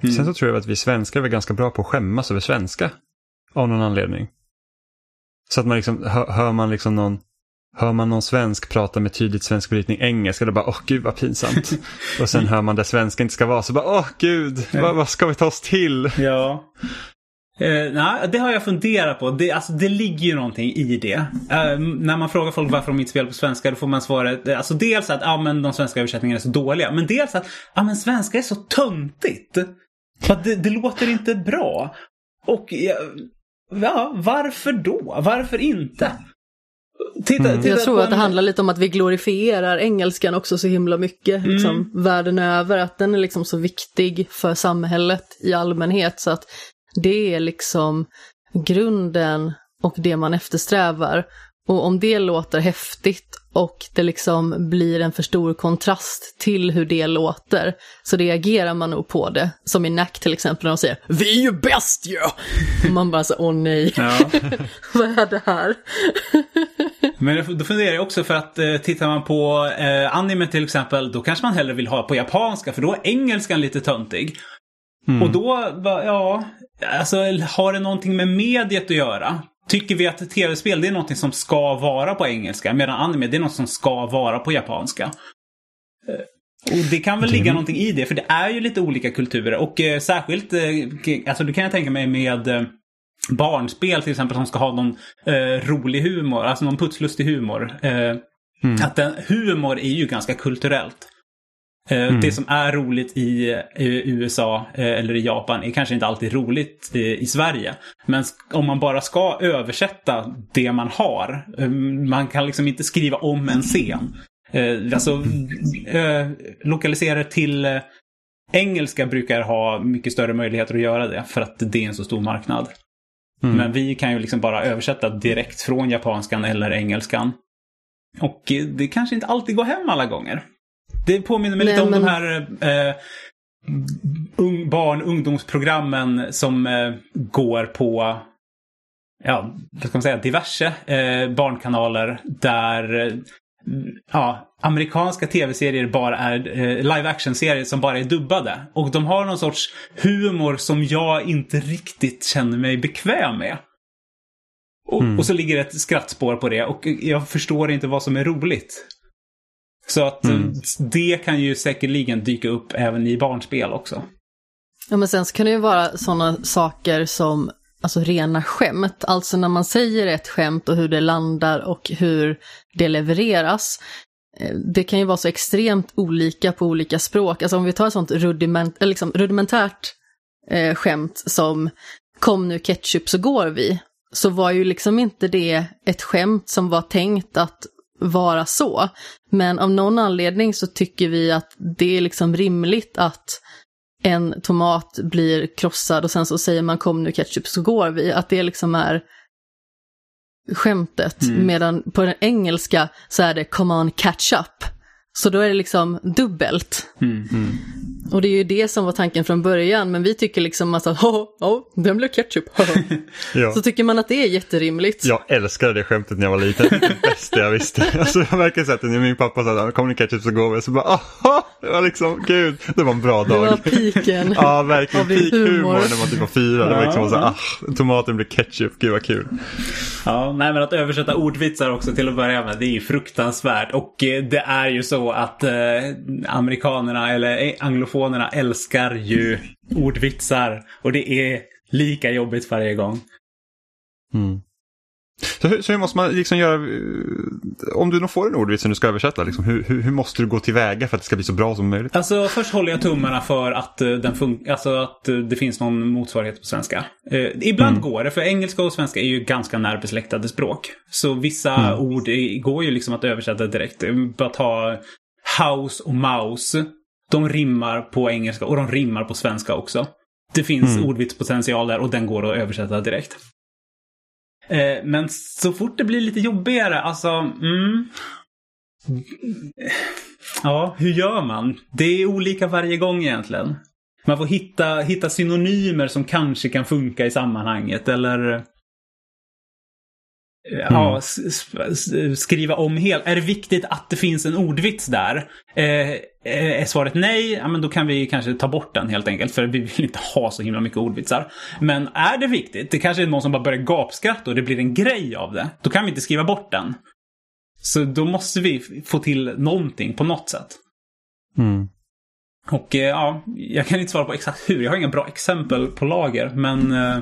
Mm. Sen så tror jag att vi svenskar är ganska bra på att skämmas över svenska. Av någon anledning. Så att man liksom, hör, hör man liksom någon Hör man någon svensk prata med tydligt svensk brytning engelska, då bara åh gud vad pinsamt. *laughs* och sen hör man där svenska inte ska vara, så bara åh gud, vad, vad ska vi ta oss till? Ja. Eh, nej, det har jag funderat på. Det, alltså, det ligger ju någonting i det. Eh, när man frågar folk varför de inte spelar på svenska då får man svaret, alltså dels att ah, men de svenska översättningarna är så dåliga. Men dels att ah, men svenska är så töntigt. Det, det låter inte bra. Och ja, varför då? Varför inte? Titta, mm. titta jag tror att det handlar lite om att vi glorifierar engelskan också så himla mycket, mm. liksom, världen över. Att den är liksom så viktig för samhället i allmänhet. Så att det är liksom grunden och det man eftersträvar. Och om det låter häftigt och det liksom blir en för stor kontrast till hur det låter, så reagerar man nog på det. Som i Nack till exempel, när de säger ”Vi är ju bäst ju!” Och man bara så ”Åh nej, ja. *laughs* vad är det här?” *laughs* Men då funderar jag också för att eh, tittar man på eh, anime till exempel, då kanske man hellre vill ha på japanska för då är engelskan lite töntig. Mm. Och då, va- ja, alltså har det någonting med mediet att göra? Tycker vi att tv-spel det är någonting som ska vara på engelska medan anime det är något som ska vara på japanska? Eh, Och det kan väl ligga någonting i det för det är ju lite olika kulturer och eh, särskilt, eh, alltså det kan jag tänka mig med eh, barnspel till exempel som ska ha någon eh, rolig humor, alltså någon putslustig humor. Eh, Mm. Att den, humor är ju ganska kulturellt. Eh, Mm. Det som är roligt i, USA eh, eller i Japan är kanske inte alltid roligt i Sverige. Men om man bara ska översätta det man har, eh, man kan liksom inte skriva om en scen. Alltså, lokalisera till engelska brukar ha mycket större möjligheter att göra det för att det är en så stor marknad. Mm. Men vi kan ju liksom bara översätta direkt från japanskan eller engelskan. Och det kanske inte alltid går hem alla gånger. Det påminner mig Nej, lite om men- de här eh, ung, barn ungdomsprogrammen som eh, går på ja, vad ska man säga, diverse eh, barnkanaler där eh, ja, amerikanska tv-serier bara är eh, live action-serier som bara är dubbade. Och de har någon sorts humor som jag inte riktigt känner mig bekväm med. Och, Mm. och så ligger ett skrattspår på det och jag förstår inte vad som är roligt. Så att Mm. det kan ju säkerligen dyka upp även i barnspel också. Ja, men sen så kan det ju vara sådana saker som alltså rena skämt. Alltså när man säger ett skämt och hur det landar och hur det levereras. Eh, Det kan ju vara så extremt olika på olika språk. Alltså om vi tar ett sånt rudiment, eller liksom rudimentärt eh, skämt som kom nu ketchup så går vi. Så var ju liksom inte det ett skämt som var tänkt att vara så. Men av någon anledning så tycker vi att det är liksom rimligt att en tomat blir krossad och sen så säger man kom nu ketchup så går vi. Att det liksom är skämtet. Mm. Medan på den engelska så är det come on catch up. Så då är det liksom dubbelt. Mm. Och det är ju det som var tanken från början. Men vi tycker liksom att, ja, ja, den blev ketchup. *laughs* Ja. så tycker man att det är jätterimligt. Jag älskade det skämtet när jag var liten. *laughs* Det bästa jag visste. Alltså jag verkligen sett det när min pappa sa kommer ni ketchup så går vi. Så bara aha! Det var liksom gud. Det var en bra Det var dag. piken. *laughs* Ja verkligen. Peak humor när man typ var fyra. Det var liksom så ah, tomaten blev ketchup. Gud vad kul. Ja, nej men att översätta ordvitsar också till att börja med, det är ju fruktansvärt. Och eh, det är ju så att eh, amerikanerna, eller eh, anglofonerna, älskar ju ordvitsar. Och det är lika jobbigt varje gång. Mm. Så, hur, så hur måste man liksom göra, eh, om du nog får en ordvits som du ska översätta, liksom, hur, hur, hur måste du gå tillväga för att det ska bli så bra som möjligt? Alltså först håller jag tummarna för att, eh, den fun- alltså, att eh, det finns någon motsvarighet på svenska. Eh, ibland går det, för engelska och svenska är ju ganska närbesläktade språk. Så vissa ord är, går ju liksom att översätta direkt. Bara ta house och mouse. De rimmar på engelska och de rimmar på svenska också. Det finns Mm. ordvitspotential där och den går att översätta direkt. Eh, men så fort det blir lite jobbigare, alltså... Mm, Ja, hur gör man? Det är olika varje gång egentligen. Man får hitta, hitta synonymer som kanske kan funka i sammanhanget eller... Ja, Mm. s- s- skriva om helt. Är det viktigt att det finns en ordvits där? Eh, är svaret nej, ja, men då kan vi kanske ta bort den helt enkelt. För vi vill inte ha så himla mycket ordvitsar. Men är det viktigt, det kanske är någon som bara börjar gapskratta och det blir en grej av det. Då kan vi inte skriva bort den. Så då måste vi få till någonting på något sätt. Mm. Och eh, ja, jag kan inte svara på exakt hur. Jag har inga bra exempel på lager, men eh,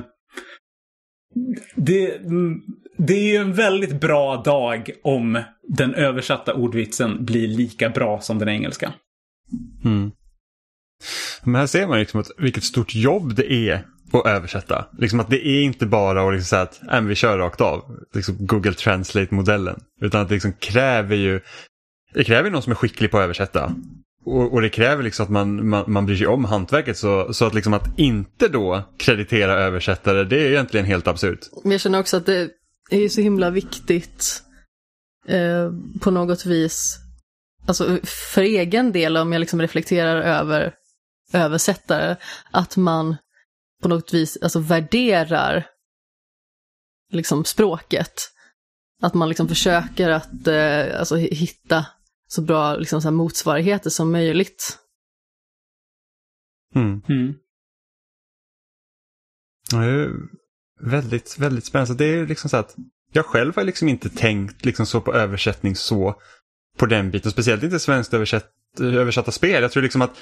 det, mm, det är ju en väldigt bra dag om den översatta ordvitsen blir lika bra som den engelska. Mm. Men här ser man liksom att vilket stort jobb det är att översätta. Liksom att det är inte bara att liksom säga att äh, vi kör rakt av, liksom Google Translate-modellen. Utan att det liksom kräver ju det kräver någon som är skicklig på att översätta. Och, och det kräver liksom att man, man, man bryr sig om hantverket så, så att liksom att inte då kreditera översättare det är egentligen helt absurt. Men jag känner också att det är så himla viktigt eh, på något vis, alltså för egen del om jag liksom reflekterar över översättare, att man på något vis alltså värderar liksom språket. Att man liksom försöker att eh, alltså, hitta så bra liksom, så motsvarigheter som möjligt. Mm. Mm. Ja, väldigt, väldigt spännande. Så det är liksom så att jag själv har liksom inte tänkt liksom så på översättning så på den biten. Speciellt inte svenskt översatt, översatta spel. Jag tror liksom att,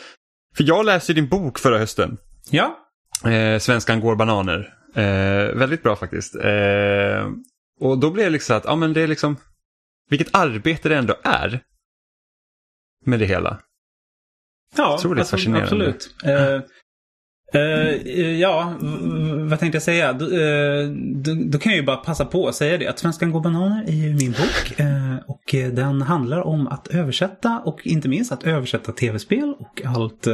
för jag läste din bok förra hösten. Ja. Eh, Svenskan går bananer. Eh, väldigt bra faktiskt. Eh, och då blev det liksom att, ja men det är liksom, vilket arbete det ändå är med det hela. Ja, det är fascinerande. absolut. Eh, Uh, ja, vad tänkte jag säga? Då, eh, då, då kan jag ju bara passa på att säga det att Svenskan går bananer är ju min bok. Uh, och den handlar om att översätta och inte minst att översätta tv-spel och allt,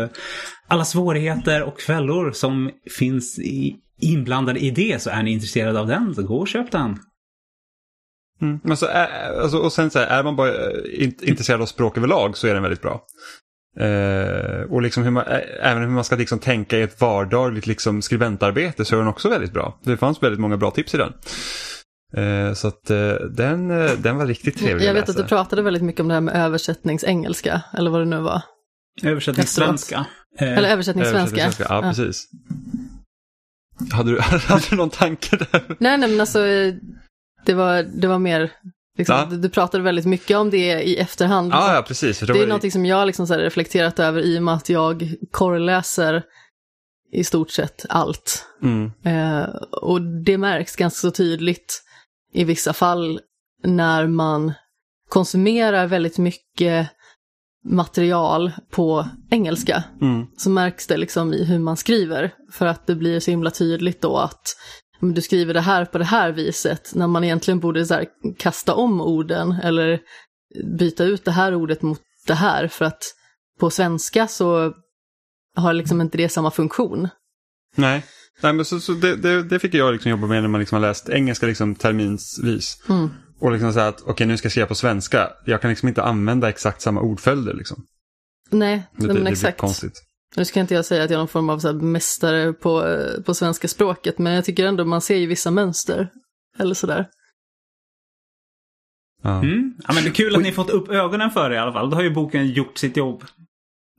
alla svårigheter och fällor som finns i, inblandade i det. Så är ni intresserade av den, så gå och köp den. Mm. Men så är, alltså, och sen så här, är man bara in, intresserad av språk överlag så är den väldigt bra. Eh, och liksom hur man, ä- även hur man ska liksom tänka i ett vardagligt liksom skribentarbete så är den också väldigt bra. Det fanns väldigt många bra tips i den. Eh, så att eh, den, eh, den var riktigt trevlig Jag vet läsa. att du pratade väldigt mycket om det här med översättningsengelska, eller vad det nu var. Översättning Efteråt. svenska. Eh, Eller översättningssvenska. Översättning svenska, Ja, precis. Hade du, *laughs* hade du någon tanke där? Nej, nej, men alltså eh, det var, det var mer, liksom, Ja. du, pratade väldigt mycket om det i efterhand. Ja, ja precis. Det är någonting som jag liksom reflekterat över i och med att jag korrläser i stort sett allt. Mm, Eh, och det märks ganska så tydligt i vissa fall när man konsumerar väldigt mycket material på engelska. mm, Så märks det liksom i hur man skriver. För att det blir så himla tydligt då att men du skriver det här på det här viset. När man egentligen borde så här, kasta om orden eller byta ut det här ordet mot det här. För att på svenska så har liksom inte det samma funktion. Nej. Nej, men så, så det, det, det fick jag liksom jobba med när man liksom har läst engelska liksom terminsvis. Mm. Och liksom säga att okej nu ska jag skriva på svenska. Jag kan liksom inte använda exakt samma ordföljder. Liksom. Nej, Det, men det blir exakt. konstigt. Nu ska inte jag säga att jag är någon form av så här mästare på, eh, på svenska språket, men jag tycker ändå man ser ju vissa mönster. Eller sådär. Ja. Mm. Ja, men det är kul att ni fått upp ögonen för det i alla fall. Då har ju boken gjort sitt jobb.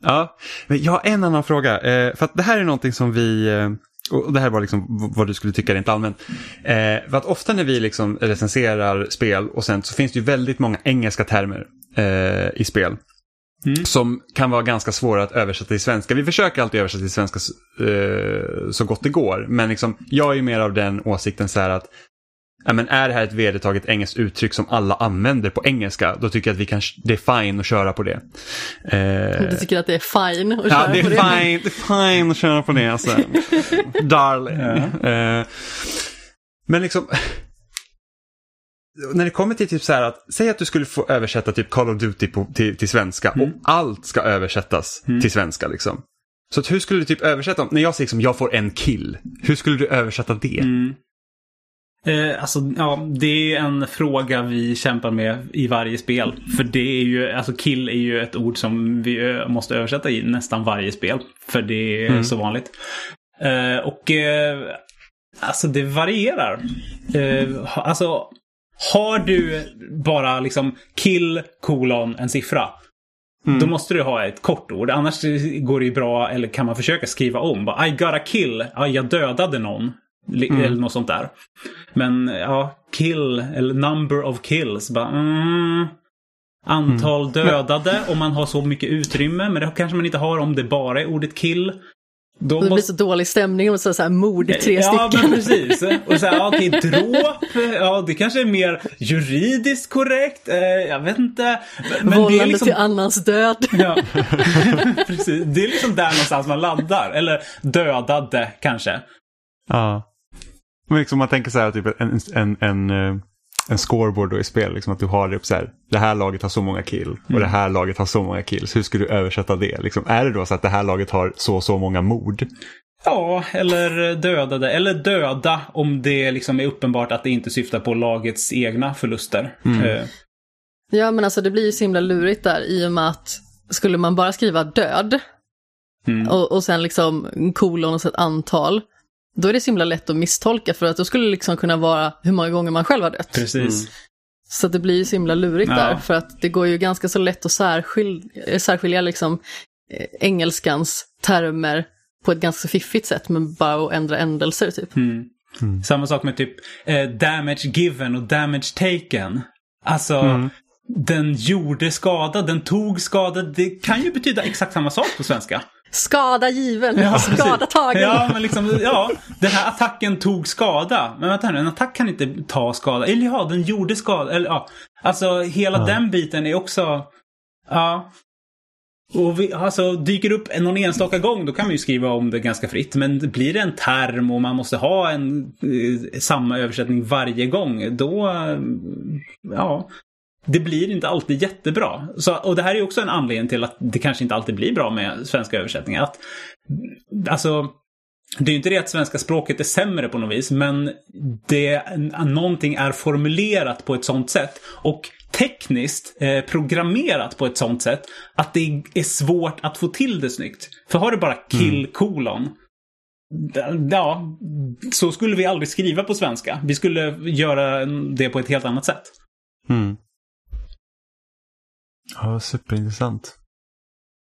ja. Men jag har en annan fråga. Eh, för att det här är någonting som vi... Eh, och det här var liksom vad du skulle tycka rent allmänt. Eh, för att ofta när vi liksom recenserar spel och sen så finns det ju väldigt många engelska termer eh, i spel. Mm. Som kan vara ganska svåra att översätta till svenska. Vi försöker alltid översätta till svenska eh, så gott det går. Men liksom, jag är mer av den åsikten så här att ja, men är det här ett vedertaget engelskt uttryck som alla använder på engelska, då tycker jag att vi kan, det är fine att köra på det. Eh, Du tycker att det är fine att Ja, köra det är på det? fine, det är fine att köra på det alltså. *laughs* Darling. Eh, men liksom, när det kommer till typ så här att, säg att du skulle få översätta typ Call of Duty på, till, till svenska och allt ska översättas till svenska liksom. Så hur skulle du typ översätta, när jag säger liksom jag får en kill, hur skulle du översätta det? Mm. Eh, alltså, ja, det är en fråga vi kämpar med i varje spel. För det är ju, alltså kill är ju ett ord som vi måste översätta i nästan varje spel. För det är Mm. så vanligt. Eh, och eh, alltså det varierar. Eh, alltså, har du bara liksom kill kolon en siffra. Då måste du ha ett kort ord. Annars går det ju bra, eller kan man försöka skriva om. Bara, I got a kill. Ja, jag dödade någon. Li- Eller något sånt där. Men ja, kill, eller number of kills. Bara, mm, antal dödade om man har så mycket utrymme. Men det kanske man inte har om det bara är ordet kill. Då Det blir måste... så dålig stämning om det står så här mord, tre ja, stycken. men precis. Och så här, ja, okej, *laughs* dråp. Ja, det kanske är mer juridiskt korrekt. Eh, jag vet inte. Men, men det är Vållande liksom... till annans död. Ja, *laughs* precis. Det är liksom där någonstans man laddar. Eller dödade kanske. Ja. Men liksom man tänker så här, typ en, en, en, eh, en scoreboard då i spel, liksom att du har det upp så här, det här laget har så många kill och det här laget har så många kills. Hur ska du översätta det? Liksom, är det då så att det här laget har så så många mord? Ja, eller dödade. Eller döda om det liksom är uppenbart att det inte syftar på lagets egna förluster. Eh, Ja, men alltså det blir ju så himla lurigt där i och med att skulle man bara skriva död Mm. och, och sen liksom kolon och så ett antal, då är det så himla lätt att misstolka för att då skulle det liksom kunna vara hur många gånger man själv har dött. Precis. Så det blir ju så himla lurigt Ja. där, för att det går ju ganska så lätt att särskilja, särskilja liksom, eh, engelskans termer på ett ganska fiffigt sätt, men bara att ändra ändelser typ. Mm. Samma sak med typ eh, damage given och damage taken. Alltså, den gjorde skada, den tog skada. Det kan ju betyda exakt samma sak på svenska. Skada given, Ja, skada precis. tagen. Ja, men liksom, ja, den här attacken tog skada. Men vänta nu, en attack kan inte ta skada. Eller ja, den gjorde skada. Eller ja, alltså hela den biten är också, ja. Och vi, alltså, dyker upp någon enstaka gång då kan man ju skriva om det ganska fritt. Men blir det en term och man måste ha en eh, samma översättning varje gång, då, eh, ja. Det blir inte alltid jättebra. Så, och det här är också en anledning till att det kanske inte alltid blir bra med svenska översättningar. Att, alltså, det är ju inte det att svenska språket är sämre på något vis, men det, någonting är formulerat på ett sånt sätt och tekniskt eh, programmerat på ett sånt sätt att det är svårt att få till det snyggt. För har du bara kill kolon, ja, så skulle vi aldrig skriva på svenska. Vi skulle göra det på ett helt annat sätt. Mm. Ja, superintressant.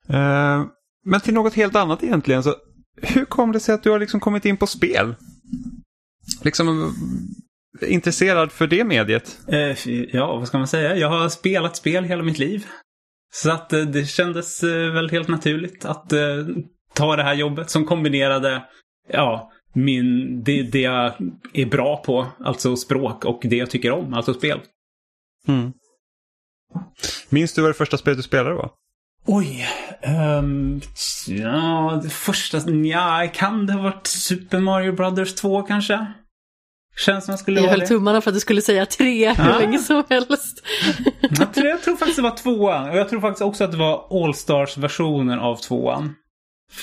Eh, men till något helt annat egentligen. Så, hur kom det sig att du har liksom kommit in på spel? Liksom eh, intresserad för det mediet? Eh, ja, vad ska man säga? Jag har spelat spel hela mitt liv. Så att eh, det kändes eh, väl helt naturligt att eh, ta det här jobbet som kombinerade, ja, min, det, det jag är bra på, alltså språk, och det jag tycker om, alltså spel. Mm. Minns du vad det första spelet du spelade var? Oj. ehm, ja, det första... Ja, kan det ha varit Super Mario Brothers 2 kanske? Känns som jag skulle Jag höll det. tummarna för att du skulle säga tre hur Ja. länge som helst. *laughs* Jag tror, jag tror faktiskt det var tvåan. Och jag tror faktiskt också att det var All-Stars-versionen av tvåan.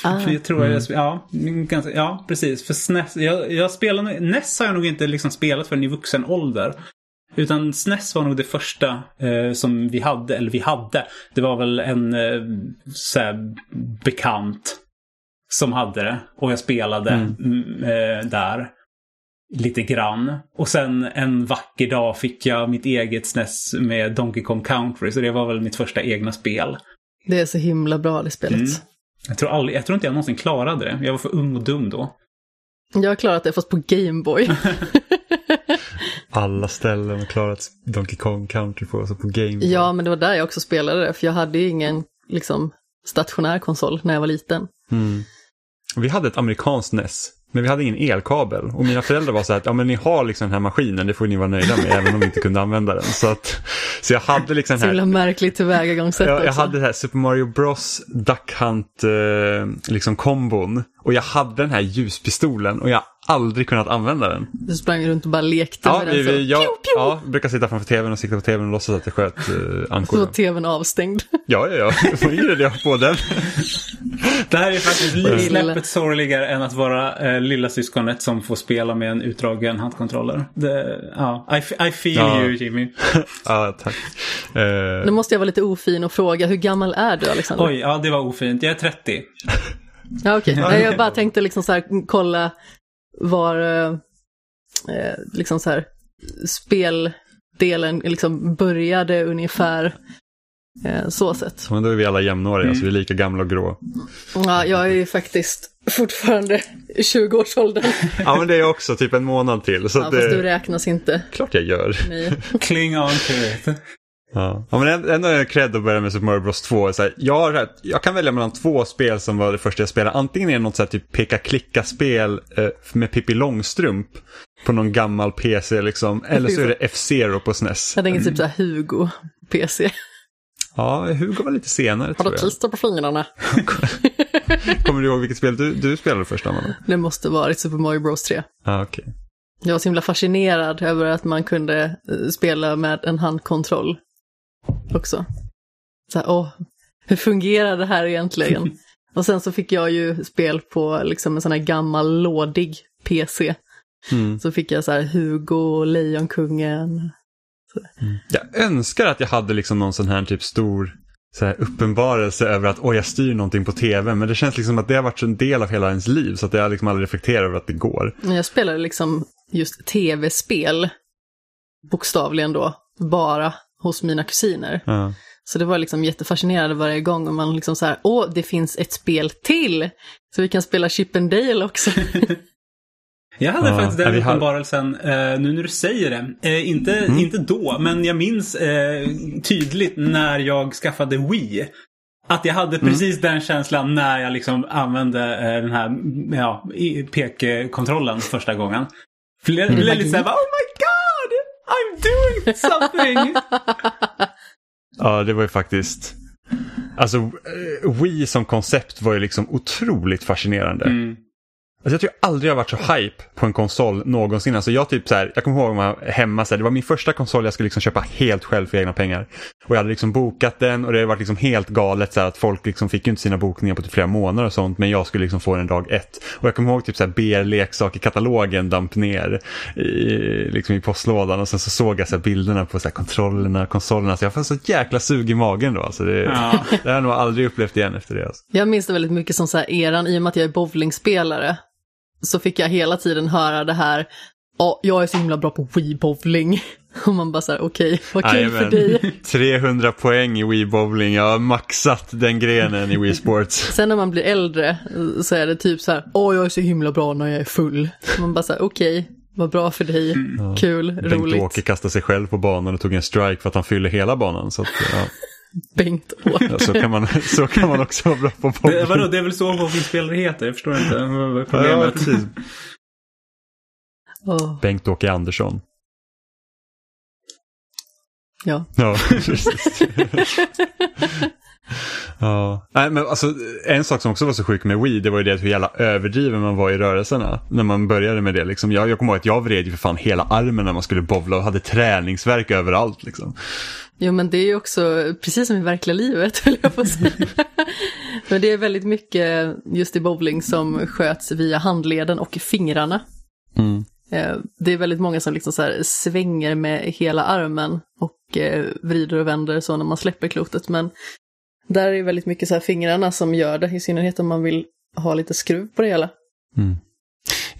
Ah. För jag tror jag, ja, ganska, ja, precis. För SNES, jag, jag spelar, nog- NES har jag nog inte liksom spelat förrän i vuxen ålder. Utan SNES var nog det första eh, som vi hade, eller vi hade. Det var väl en eh, så här, bekant som hade det. Och jag spelade mm, eh, där. Lite grann. Och sen en vacker dag fick jag mitt eget SNES med Donkey Kong Country. Så det var väl mitt första egna spel. Det är så himla bra det spelet. Mm. Jag tror, aldrig, jag tror inte jag någonsin klarade det. Jag var för ung och dum då. Jag har klarat det fast på Gameboy. *laughs* Alla ställen och klarat Donkey Kong Country på, alltså på Game Boy. ja, men det var där jag också spelade det, för jag hade ju ingen liksom, stationär konsol när jag var liten. Mm. Vi hade ett amerikanskt NES, men vi hade ingen elkabel. Och mina föräldrar var så här att ja, men ni har liksom den här maskinen, det får ni vara nöjda med, även om vi inte kunde använda den. Så, att, så jag hade liksom Så den himla här, märkligt tillvägagångssätt jag, jag hade det här Super Mario Bros Duck Hunt eh, liksom kombon. Och jag hade den här ljuspistolen och jag aldrig kunnat använda den. Du sprang runt och bara lekte Ja, med vi, den. vi, Så, jag, pew, pew! ja, brukar sitta framför tvn och sikta på tvn och låtsas att jag sköt eh, *laughs* Så var tvn avstängd. Ja, ja, ja. *laughs* Vad det jag på den? Det här är faktiskt Lilla. snäppet sorgligare än att vara eh, lilla syskonet som får spela med en utdragen handkontroller. Det, ja, I, I feel Ja. you Jimmy. *laughs* Ja, tack. Eh, Nu måste jag vara lite ofin och fråga, hur gammal är du Alexander? Oj, ja det var ofint. Jag är 30. Ja, okej. Nej, Jag bara tänkte liksom så här, kolla var eh, eh, liksom så här, speldelen liksom började ungefär eh, så sett. men då är vi alla jämnåriga, så vi är lika gamla och grå. Ja, jag är ju faktiskt fortfarande i 20-årsåldern. *laughs* Ja, men det är också, typ en månad till. Så Ja, att fast du det, räknas inte. klart jag gör. Nej. Kling on to it. Ja, ja men ändå är cred att börja med Super Mario Bros 2. Så här, jag, har jag kan välja mellan två spel som var det första jag spelade. Antingen är det något så här, typ peka-klicka-spel eh, med Pippi Långstrump på någon gammal PC liksom. Eller så är det F-Zero på SNES. Jag tänker typ så här Hugo, PC. Ja, Hugo var lite senare Har tror du jag. klister på fingrarna? *laughs* Kommer du ihåg vilket spel du, du spelade först, Amanda? Det måste varit Super Mario Bros 3. Ja, okej. Jag var så himla fascinerad över att man kunde eh, spela med en handkontroll också. Så här, åh, hur fungerar det här egentligen? *laughs* Och sen så fick jag ju spel på liksom en sån här gammal lådig PC. Mm. Så fick jag så här Hugo, Lejonkungen. Jag önskar att jag hade liksom någon sån här typ stor så här, uppenbarelse över att oj, jag styr någonting på tv. Men det känns liksom att det har varit en del av hela ens liv så att jag liksom aldrig reflekterar över att det går. Men jag spelade liksom just tv-spel, bokstavligen då, bara hos mina kusiner. Ja. Så det var liksom jättefascinerande varje gång och man liksom så här, åh, det finns ett spel till! Så vi kan spela Chip and Dale också. *laughs* Jag hade Ja, faktiskt den uppenbarelsen eh, nu när du säger det. Eh, inte, Mm. inte då, men jag minns eh, tydligt när jag skaffade Wii. Att jag hade Mm. precis den känslan när jag liksom använde eh, den här ja, pekkontrollen första gången. För Mm. det blev lite såhär, oh my god! I'm doing something! *laughs* ja, det var ju faktiskt... Alltså, eh, Wii som koncept var ju liksom otroligt fascinerande. Mm. Alltså jag tror jag aldrig har varit så hype på en konsol någonsin. Alltså jag, typ så här, jag kommer ihåg jag var hemma, så här, det var min första konsol jag skulle liksom köpa helt själv för egna pengar. Och jag hade liksom bokat den och det var liksom helt galet så här, att folk liksom fick ju inte sina bokningar på typ flera månader och sånt. Men jag skulle liksom få den dag ett. Och jag kommer ihåg typ så här BR-leksaker-katalogen damp ner i, liksom i postlådan. Och sen så såg jag så här bilderna på så här kontrollerna, konsolerna. Så jag får så jäkla sug i magen då. Alltså det, Ja. *laughs* det har jag nog aldrig upplevt igen efter det. Alltså. Jag minns det väldigt mycket som så här eran, i och med att jag är bowlingspelare, så fick jag hela tiden höra det här, ja, jag är så himla bra på Wii-bowling. *laughs* Och man bara så här, okej, vad kul för Jajamän. dig. *laughs* 300 poäng i Wii Bowling, jag har maxat den grenen i Wii Sports. *laughs* Sen när man blir äldre så är det typ så här, åh, jag är så himla bra när jag är full. Man bara så här, okej, vad bra för dig, kul, roligt. Bengt-Åke kastade sig själv på banan och tog en strike för att han fyller hela banan. Så, att, ja, Bengt-Åke. Ja, så, kan man, så kan man också vara bra på Det, bowling. vadå, det är väl så bowlingspelare heter? Jag förstår inte vad Ja, problemet. precis. Åh, Bengt-Åke Andersson. ja. Ja, precis. *laughs* ja. Nej, men alltså, en sak som också var så sjuk med Wii, det var ju det hur jävla överdriven man var i rörelserna. När man började med det. Liksom. Jag, jag kommer ihåg att jag vred ju för fan hela armen när man skulle bowla och hade träningsverk överallt. Liksom. Jo, men det är ju också precis som i verkliga livet, *laughs* vill jag få säga. *laughs* men det är väldigt mycket just i bowling som sköts via handleden och fingrarna. Mm. Eh, Det är väldigt många som liksom så svänger med hela armen och eh, vrider och vänder så när man släpper klotet. Men där är det väldigt mycket så fingrarna som gör det, i synnerhet om man vill ha lite skruv på det hela. Mm.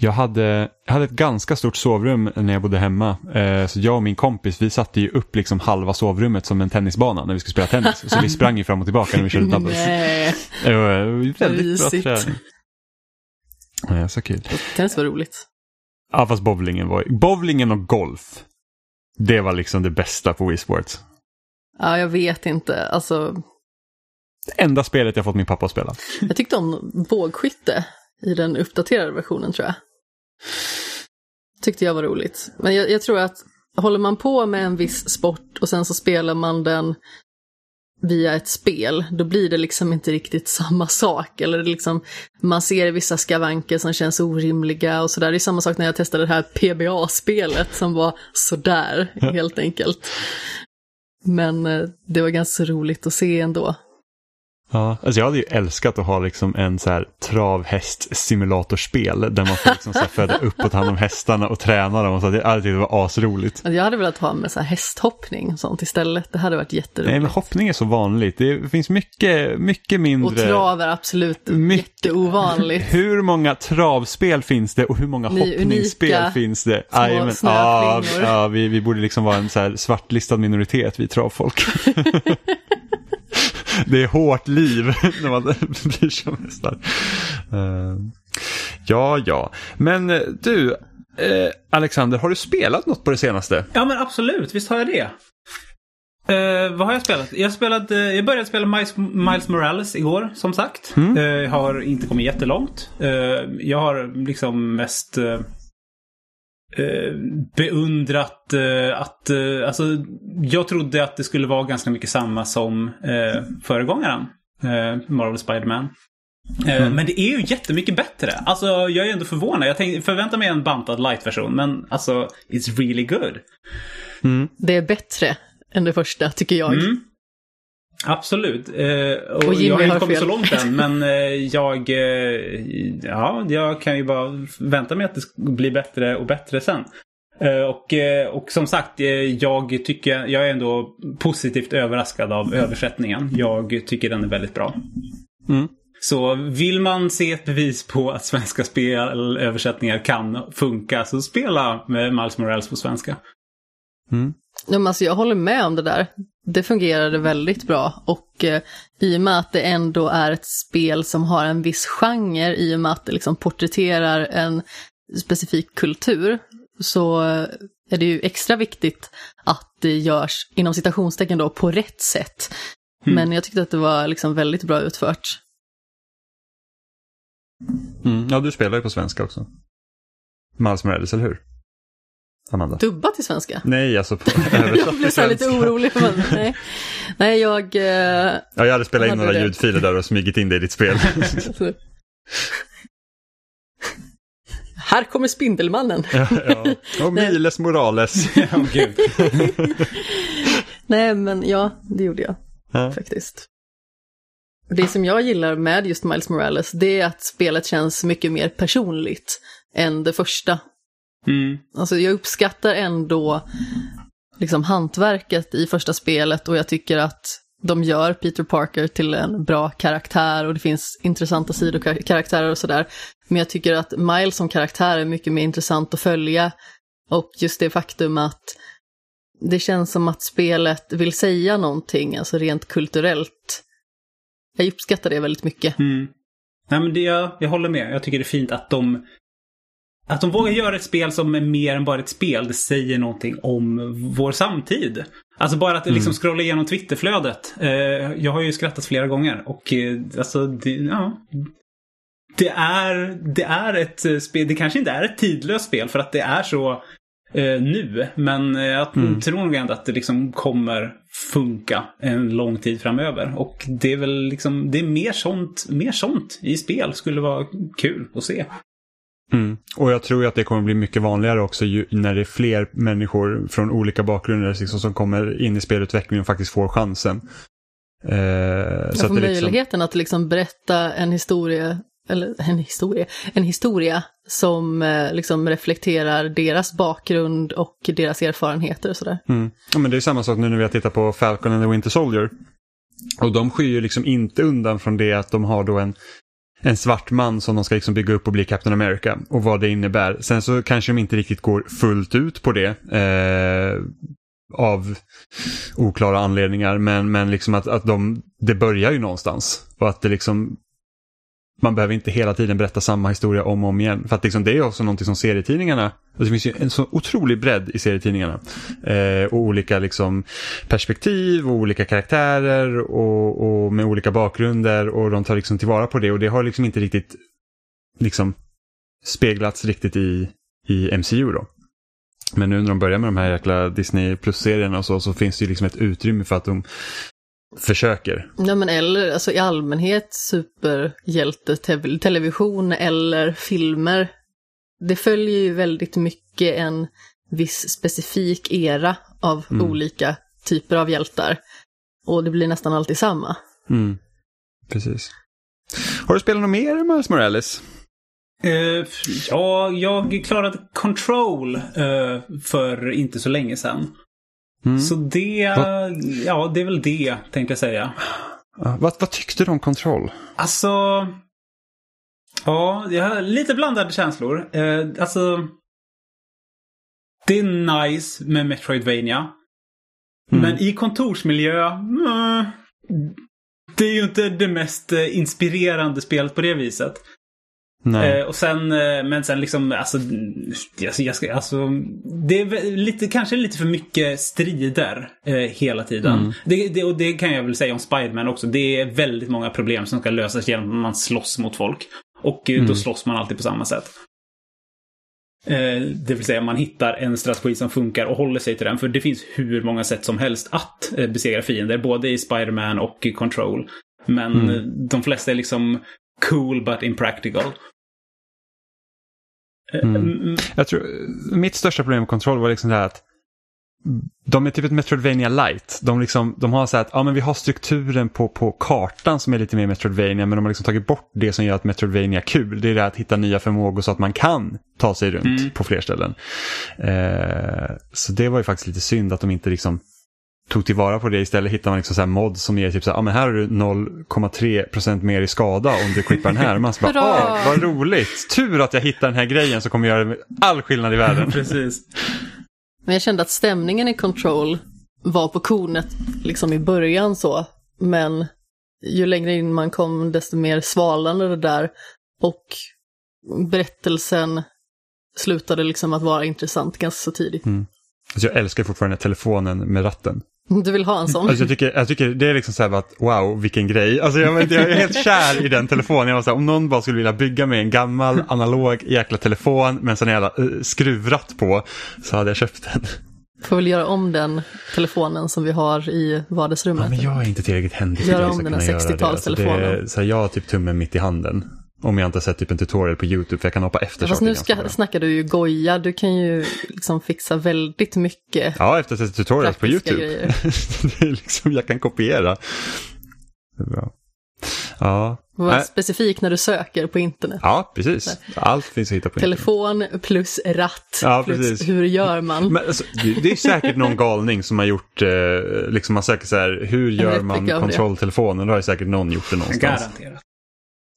Jag hade, jag hade ett ganska stort sovrum när jag bodde hemma. Eh, så jag och min kompis vi satte ju upp liksom halva sovrummet som en tennisbana när vi skulle spela tennis. Så vi *laughs* sprang ju fram och tillbaka när vi körde doubles. Nej, Det var väldigt bra träning. Ja, så kul. tennis var roligt. Ja, fast bowlingen var Bowlingen och golf. Det var liksom det bästa på Wii Sports. Ja, jag vet inte, alltså Det enda spelet jag fått min pappa att spela. jag tyckte om bågskytte i den uppdaterade versionen tror jag. Tyckte jag var roligt. Men jag, jag tror att håller man på med en viss sport och sen så spelar man den via ett spel, då blir det liksom inte riktigt *laughs* samma sak. Eller liksom, man ser vissa skavanker som känns orimliga och sådär. Det är samma sak när jag testade det här PBA-spelet som var sådär, helt enkelt. Men eh, det var ganska roligt att se ändå. Ja, alltså jag hade ju älskat att ha liksom en så här travhäst-simulatorspel där man får liksom så här föda upp och ta hand om hästarna och träna dem. Och så det, hade det var asroligt. Alltså, Jag hade velat ha med så här hästhoppning och sånt istället. Det hade varit jätteroligt. Nej, men hoppning är så vanligt. Det finns mycket, mycket och mindre. trav är absolut Mycket- jätteovanligt. *laughs* Hur många travspel finns det och hur många Ni hoppningsspel unika finns det? små Jajamän. ja, snöflingor. ja, vi, vi borde liksom vara en så här svartlistad minoritet, vi travfolk. *laughs* *laughs* det är hårt liv *laughs* när man blir som hästar. Eh, ja, ja. Men eh, du, eh, Alexander, har du spelat något på det senaste? Ja men absolut, visst har jag det. Eh, vad har jag spelat? Jag, spelat, eh, jag började spela Miles, Miles Morales igår, som sagt. Eh, jag har inte kommit jättelångt. Jag har liksom mest eh, beundrat eh, att... Eh, alltså, jag trodde att det skulle vara ganska mycket samma som eh, föregångaren. Eh, Marvel Spider-Man. Eh, Men det är ju jättemycket bättre. Alltså jag är ändå förvånad. Jag tänkte, förväntar mig en bantad light-version. Men alltså, it's really good. Det är bättre än det första, tycker jag. Mm. Absolut. Eh, och Och jag har inte kommit fel. så långt än, men eh, jag, eh, ja, jag kan ju bara vänta mig att det ska bli bättre och bättre sen. Eh, och, eh, och som sagt, eh, jag tycker, jag är ändå positivt överraskad av översättningen. Jag tycker den är väldigt bra. Mm. Så vill man se ett bevis på att svenska spelöversättningar kan funka så spela med Miles Morales på svenska. Mm. Ja, men alltså jag håller med om det där. Det fungerade väldigt bra och eh, i och med att det ändå är ett spel som har en viss genre i och med att det liksom porträtterar en specifik kultur så eh, är det ju extra viktigt att det görs inom citationstecken då på rätt sätt. Mm. Men jag tyckte att det var liksom väldigt bra utfört. Mm. Ja, du spelar ju på svenska också. Miles Morales, eller hur? Amanda? Dubbat till svenska? Nej, alltså på *laughs* Jag blev så lite orolig. Men, nej. nej, jag... eh, Ja, jag hade spelat in några det. ljudfiler där och smugit in det i ditt spel. *laughs* Här kommer Spindelmannen. ja, ja. *laughs* Och Miles Morales. Gud. Nej, men ja, det gjorde jag Ja. faktiskt. Det som jag gillar med just Miles Morales, det är att spelet känns mycket mer personligt än det första. Mm. Alltså jag uppskattar ändå liksom hantverket i första spelet och jag tycker att de gör Peter Parker till en bra karaktär och det finns intressanta sidokaraktärer och sådär. Men jag tycker att Miles som karaktär är mycket mer intressant att följa och just det faktum att det känns som att spelet vill säga någonting, alltså rent kulturellt. Jag uppskattar det väldigt mycket. Mm. Nej, men det, jag, jag håller med. Jag tycker det är fint att de att de vågar göra ett spel som är mer än bara ett spel. Det säger någonting om vår samtid. Alltså bara att liksom scrolla igenom Twitterflödet. Eh, jag har ju skrattat flera gånger och eh, alltså det, ja. Det är, det är ett eh, spel, det kanske inte är ett tidlöst spel för att det är så nu. Men jag tror nog ändå att det liksom kommer funka en lång tid framöver. Och det är väl liksom, det är mer sånt, mer sånt i spel skulle vara kul att se. Mm. Och jag tror att det kommer bli mycket vanligare också ju, när det är fler människor från olika bakgrunder liksom, som kommer in i spelutvecklingen och faktiskt får chansen. Eh, Jag så får att liksom, möjligheten att liksom berätta en historia, eller en historia, en historia som eh, liksom reflekterar deras bakgrund och deras erfarenheter och sådär. mm. ja, men det är samma sak nu när vi har tittat på Falcon and the Winter Soldier. Och de skyr ju liksom inte undan från det att de har då en, en svart man som de ska liksom bygga upp och bli Captain America och vad det innebär. Sen så kanske de inte riktigt går fullt ut på det. Eh, av oklara anledningar. Men, men liksom att, att de, det börjar ju någonstans. Och att det liksom man behöver inte hela tiden berätta samma historia om och om igen. För att liksom, det är också någonting som serietidningarna, alltså det finns ju en så otrolig bredd i serietidningarna. Eh, och olika liksom, perspektiv och olika karaktärer och, och med olika bakgrunder och de tar liksom tillvara på det och det har liksom inte riktigt liksom, speglats riktigt i, i MCU då. Men nu när de börjar med de här jäkla Disney Plus-serierna och så, så finns det ju liksom ett utrymme för att de försöker. Ja men eller alltså i allmänhet superhjälte-television eller filmer. Det följer ju väldigt mycket en viss specifik era av Mm. olika typer av hjältar. Och det blir nästan alltid samma. Mm. Precis. Har du spelat något mer Miles Morales? Eh, ja, jag klarade Control eh, för inte så länge sedan. Mm. Så det, ja, det är väl det, tänkte jag säga. Ja, vad, vad tyckte du om Control? Alltså... Ja, jag har lite blandade känslor. Eh, alltså... Det är nice med Metroidvania. Mm. Men i kontorsmiljö... mm, det är ju inte det mest eh, inspirerande spelet på det viset. Eh, och sen, eh, men sen liksom, alltså, mm, jag, ska, alltså, det är lite, kanske lite för mycket strider eh, hela tiden. Mm. Det, det, och det kan jag väl säga om Spiderman också. Det är väldigt många problem som ska lösas genom att man slåss mot folk. Och eh, Mm. då slåss man alltid på samma sätt. Eh, det vill säga man hittar en strategi som funkar och håller sig till den. För det finns hur många sätt som helst att eh, besegra fiender. Både i Spiderman och i Control. Men Mm. de flesta är liksom cool but impractical. Eh, Mm. mm, Jag tror, mitt största problem med Control var liksom det här att de är typ ett Metroidvania light. De, liksom, de har så här att ja, men vi har strukturen på, på kartan som är lite mer Metroidvania men de har liksom tagit bort det som gör att Metroidvania är kul. Det är det att hitta nya förmågor så att man kan ta sig runt Mm. på fler ställen. Eh, så det var ju faktiskt lite synd att de inte liksom tog tillvara på det. Istället hittar man liksom så här mods som ger typ så här, ja men här har du 0,3% mer i skada om du skippar den här. Man så bara, åh, vad roligt! Tur att jag hittar den här grejen som kommer göra all skillnad i världen. *laughs* Precis. Men jag kände att stämningen i Control var på kornet liksom i början så. Men ju längre in man kom desto mer svalnade det där. Och berättelsen slutade liksom att vara intressant ganska så tidigt. Mm. Alltså jag älskar fortfarande telefonen med ratten. *laughs* Du vill ha en sån? Alltså jag, tycker, jag tycker det är liksom så här att wow vilken grej. Alltså jag, jag är helt kär i den telefonen. Jag var så här, om någon bara skulle vilja bygga mig en gammal analog jäkla telefon med en sån jävla uh, skruvratt på så hade jag köpt den. Får väl göra om den telefonen som vi har i vardagsrummet. Ja, men jag är inte tillräckligt händig för att om den här 60-talstelefonen. Alltså jag har typ tummen mitt i handen. Om jag inte har sett typ en tutorial på YouTube för jag kan hoppa efter ja, Fast nu ska, snackar du ju goja, du kan ju liksom fixa väldigt mycket. Ja, efter att ha sett tutorials på YouTube. *laughs* det är liksom, jag kan kopiera. Det är bra. Ja. Var specifik när du söker på internet. Ja, precis. Allt finns att hitta på Telefon internet. plus ratt ja, plus precis. hur gör man? Men, alltså, det är säkert någon galning som har gjort, eh, liksom man söker så här, hur gör man kontrolltelefonen? Då har säkert någon gjort det någonstans. Garanterat.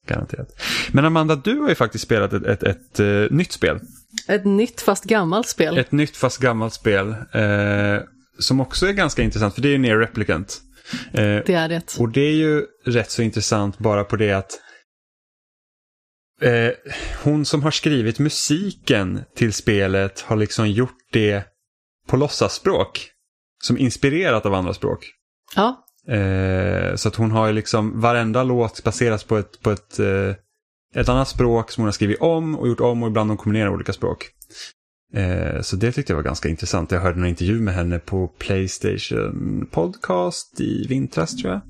Garanterat. Men Amanda, du har ju faktiskt spelat ett, ett, ett, ett uh, nytt spel. Ett nytt fast gammalt spel. Ett nytt fast gammalt spel. Uh, som också är ganska intressant, för det är ju Near Replicant. Uh, det är det. Och det är ju rätt så intressant bara på det att hon som har skrivit musiken till spelet har liksom gjort det på låtsasspråk. Som inspirerat av andra språk. Ja, Eh, så att hon har ju liksom, varenda låt baseras på ett, på ett, eh, ett annat språk som hon har skrivit om och gjort om och ibland de kombinerar olika språk. Eh, så det tyckte jag var ganska intressant. Jag hörde en intervju med henne på Playstation Podcast i vintras tror jag.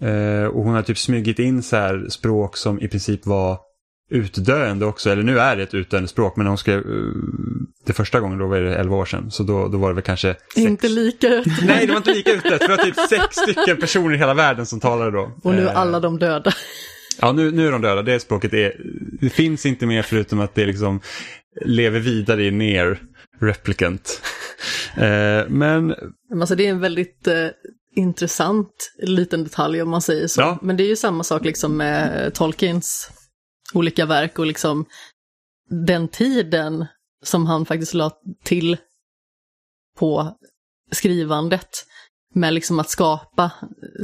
Eh, och hon har typ smugit in så här språk som i princip var utdöende också, eller nu är det ett utdöende språk, men hon skrev uh, det första gången, då var det 11 år sedan, så då, då var det väl kanske... Sex... Inte lika utdött. Nej, det var inte lika utdött, för det var typ sex stycken personer i hela världen som talade då. Och nu är alla de döda. Ja, nu, nu är de döda. Det språket är, det finns inte mer förutom att det liksom lever vidare i ner replicant. eh, men... Alltså det är en väldigt eh, intressant liten detalj om man säger så. Ja. Men det är ju samma sak liksom med Tolkiens olika verk och liksom den tiden som han faktiskt la till på skrivandet med liksom att skapa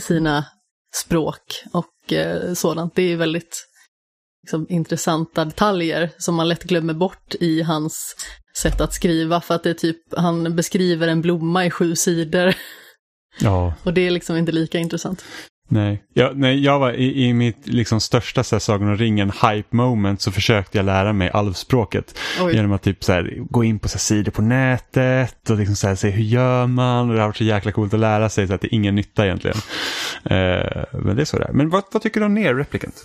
sina språk och eh, sådant. Det är väldigt liksom, intressanta detaljer som man lätt glömmer bort i hans sätt att skriva för att det är typ, han beskriver en blomma i sju sidor. Ja. och det är liksom inte lika intressant. Nej, jag, nej, jag var i, i mitt liksom, största så här, Sagan om ringen hype moment så försökte jag lära mig alvspråket. Oj. Genom att typ, så här, gå in på så här, sidor på nätet och liksom, så här, se hur gör man. Och det har varit så jäkla coolt att lära sig så att det är ingen nytta egentligen. Eh, men det är så där. Men vad, vad tycker du om ner replicant?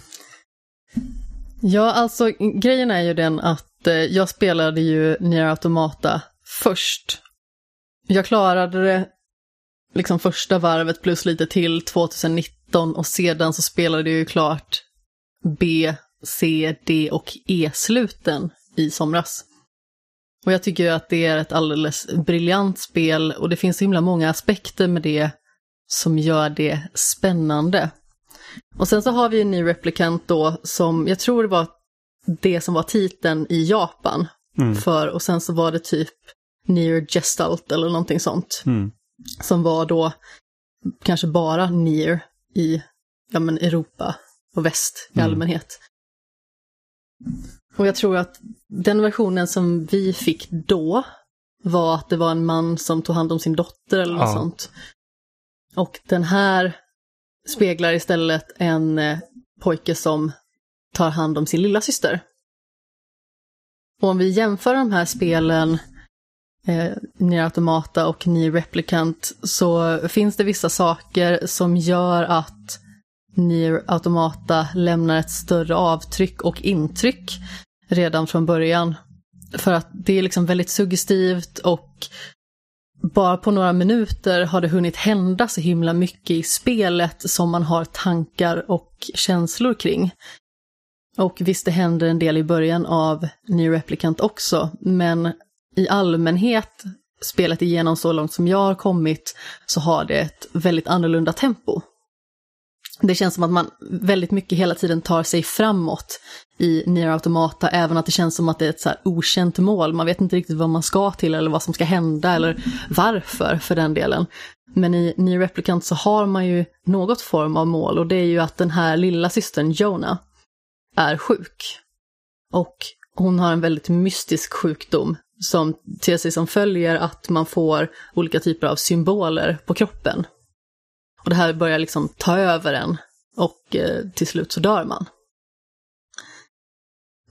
Ja, alltså grejen är ju den att eh, jag spelade ju Nier Automata först. Jag klarade det liksom första varvet plus lite till 2019 och sedan så spelade jag ju klart B, C, D och E-sluten i somras. Och jag tycker att det är ett alldeles briljant spel och det finns så himla många aspekter med det som gör det spännande. Och sen så har vi en ny replikant då som jag tror det var det som var titeln i Japan. Mm. För, och sen så var det typ Near Gestalt eller någonting sånt. Mm. Som var då kanske bara Near i ja, men Europa och väst i Mm. allmänhet. Och jag tror att den versionen som vi fick då var att det var en man som tog hand om sin dotter eller något Ja. sånt. Och den här speglar istället en eh, pojke som tar hand om sin lilla syster. Och om vi jämför de här spelen, eh, Nier Automata och Nier Replicant, så finns det vissa saker som gör att Nier Automata lämnar ett större avtryck och intryck redan från början. För att det är liksom väldigt suggestivt och bara på några minuter har det hunnit hända så himla mycket i spelet som man har tankar och känslor kring. Och visst, det händer en del i början av New Replicant också, men i allmänhet, spelet igenom så långt som jag har kommit, så har det ett väldigt annorlunda tempo. det känns som att man väldigt mycket hela tiden tar sig framåt i Nier Automata, även att det känns som att det är ett så här okänt mål. Man vet inte riktigt vad man ska till eller vad som ska hända eller varför för den delen. Men i Nier Replicant så har man ju något form av mål och det är ju att den här lilla systern Jonah är sjuk. Och hon har en väldigt mystisk sjukdom som ter sig som följer att man får olika typer av symboler på kroppen. Och det här börjar liksom ta över en och eh, till slut så dör man.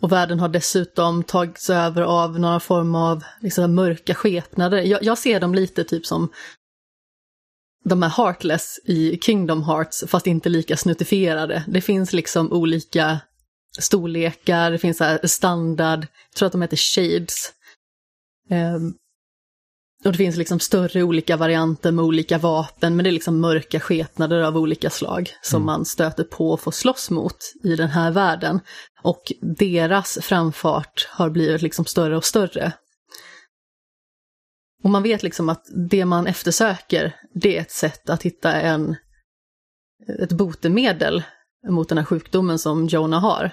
Och världen har dessutom tagits över av några form av liksom, mörka skepnader. Jag, jag ser dem lite typ som de är Heartless i Kingdom Hearts, fast inte lika snuttifierade. Det finns liksom olika storlekar, det finns så standard, jag tror att de heter shades. Um, och det finns liksom större olika varianter med olika vapen, men det är liksom mörka skepnader av olika slag som mm. man stöter på och får slåss mot i den här världen. Och deras framfart har blivit liksom större och större. Och man vet liksom att det man eftersöker, det är ett sätt att hitta en, ett botemedel mot den här sjukdomen som Jonah har.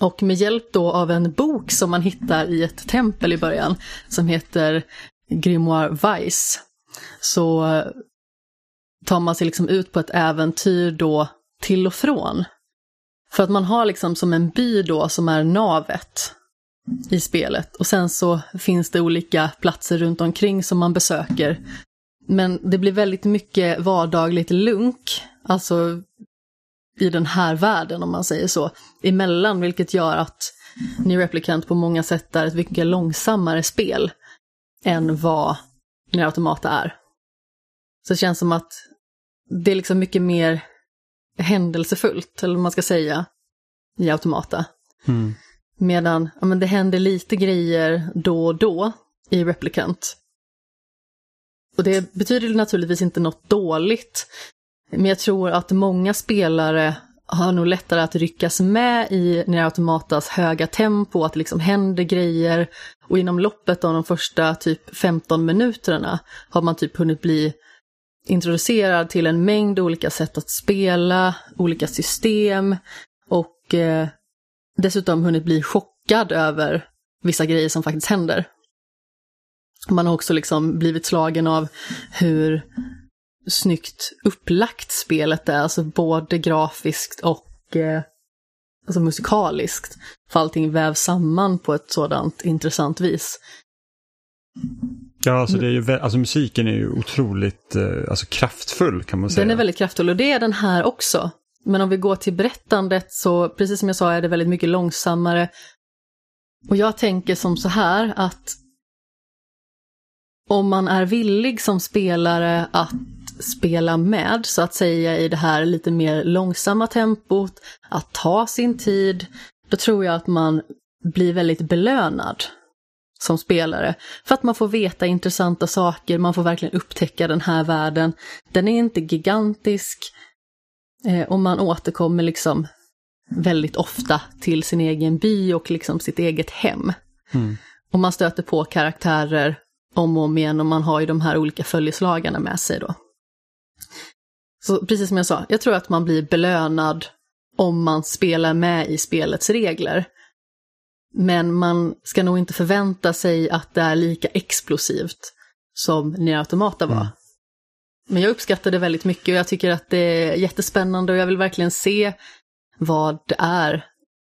Och med hjälp då av en bok som man hittar i ett tempel i början, som heter Grimoire Weiss, så tar man sig liksom ut på ett äventyr då till och från. För att man har liksom som en by då som är navet i spelet. Och sen så finns det olika platser runt omkring som man besöker. Men det blir väldigt mycket vardagligt lunk, alltså i den här världen om man säger så, emellan, vilket gör att New Replicant på många sätt är ett mycket långsammare spel än vad Nier Automata är. Så det känns som att det är liksom mycket mer händelsefullt, eller vad man ska säga, i Automata. Mm. Medan ja, men det händer lite grejer då och då i Replicant. Och det betyder naturligtvis inte något dåligt, men jag tror att många spelare har nog lättare att ryckas med i Nier Automatas höga tempo, att det liksom händer grejer. Och inom loppet av de första typ 15 minuterna har man typ hunnit bli introducerad till en mängd olika sätt att spela, olika system och eh, dessutom hunnit bli chockad över vissa grejer som faktiskt händer. Man har också liksom blivit slagen av hur snyggt upplagt spelet är, alltså både grafiskt och eh, alltså musikaliskt. För allting vävs samman på ett sådant intressant vis. Ja, alltså, det är ju, alltså musiken är ju otroligt eh, alltså, kraftfull kan man säga. Den är väldigt kraftfull och det är den här också. Men om vi går till berättandet så, precis som jag sa, är det väldigt mycket långsammare. Och jag tänker som så här att om man är villig som spelare att spela med, så att säga, i det här lite mer långsamma tempot, att ta sin tid, då tror jag att man blir väldigt belönad som spelare. För att man får veta intressanta saker, man får verkligen upptäcka den här världen. Den är inte gigantisk eh, och man återkommer liksom väldigt ofta till sin egen by och liksom sitt eget hem. Mm. Och man stöter på karaktärer om och om igen och man har ju de här olika följeslagarna med sig då. Så precis som jag sa, jag tror att man blir belönad om man spelar med i spelets regler. Men man ska nog inte förvänta sig att det är lika explosivt som Nier Automata var. Mm. Men jag uppskattar det väldigt mycket och jag tycker att det är jättespännande och jag vill verkligen se vad det är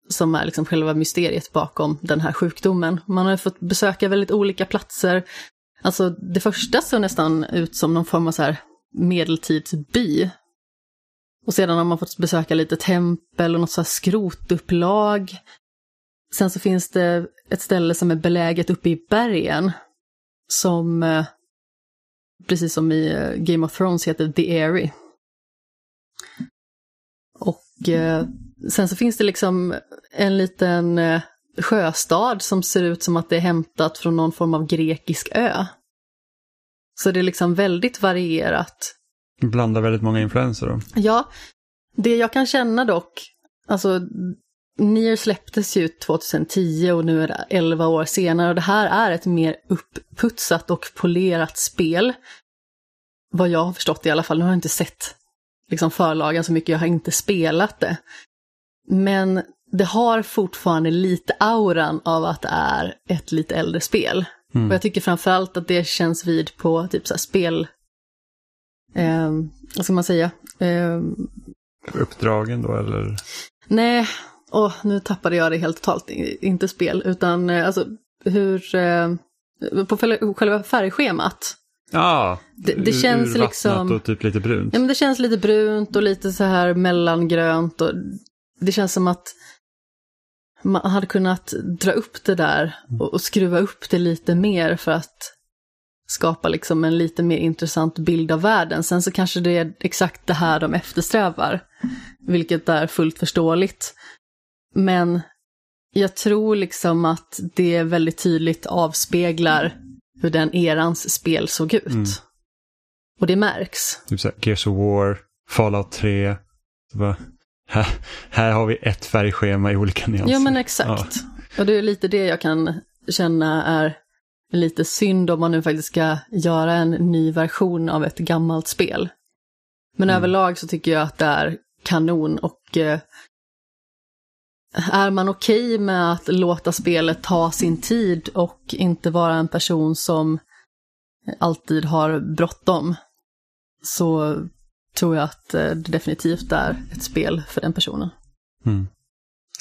som är liksom själva mysteriet bakom den här sjukdomen. Man har fått besöka väldigt olika platser. Alltså det första såg nästan ut som någon form av så här medeltidsby. Och sedan har man fått besöka lite tempel och något så här skrotupplag. Sen så finns det ett ställe som är beläget uppe i bergen. Som, eh, precis som i eh, Game of Thrones, heter The Airy. Och eh, sen så finns det liksom en liten eh, sjöstad som ser ut som att det är hämtat från någon form av grekisk ö. Så det är liksom väldigt varierat. Blandar väldigt många influenser då? Ja, det jag kan känna dock, alltså Nier släpptes ju 2010 och nu är det 11 år senare och det här är ett mer upputsat och polerat spel. Vad jag har förstått i alla fall, nu har jag inte sett liksom förlagen så mycket, jag har inte spelat det. Men det har fortfarande lite auran av att det är ett lite äldre spel. Mm. Och jag tycker framförallt att det känns vid på typ så här spel... Eh, vad ska man säga? Eh, Uppdragen då eller? nej, åh, nu tappade jag det helt totalt. Inte spel, utan eh, alltså hur... Eh, på själva färgschemat. Ja, Det- det ur- känns liksom- och typ lite brunt. Ja, men det känns lite brunt och lite så här mellangrönt. Och det känns som att man hade kunnat dra upp det där och, och skruva upp det lite mer för att skapa liksom en lite mer intressant bild av världen. Sen så kanske det är exakt det här de eftersträvar, vilket är fullt förståeligt. Men jag tror liksom att det väldigt tydligt avspeglar hur den erans spel såg ut. Mm. Och det märks. Typ såhär Gears of War, Fallout 3. Här, här har vi ett färgschema i olika nyanser. Ja men exakt. Och det är lite det jag kan känna är lite synd om man nu faktiskt ska göra en ny version av ett gammalt spel. Men Mm. överlag så tycker jag att det är kanon och eh, är man okej med att låta spelet ta sin tid och inte vara en person som alltid har bråttom så tror jag att eh, det definitivt är ett spel för den personen. Mm.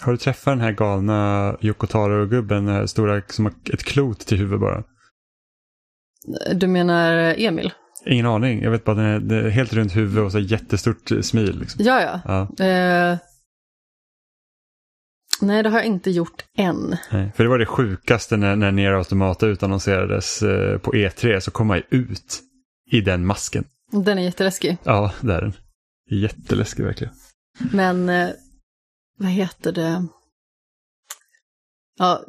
Har du träffat den här galna Yoko Taro-gubben, den här stora som har ett klot till huvud bara? Du menar Emil? Ingen aning, jag vet bara den är, helt runt huvud och så jättestort eh, smil. Liksom. Ja, ja. Ja, Eh, nej, det har jag inte gjort än. nej. För det var det sjukaste när, när Nier Automata utannonserades eh, på E3 så kom man ju ut i den masken. Den är jätteläskig. Ja, det är den. Jätteläskig verkligen. Men eh, vad heter det? Ja,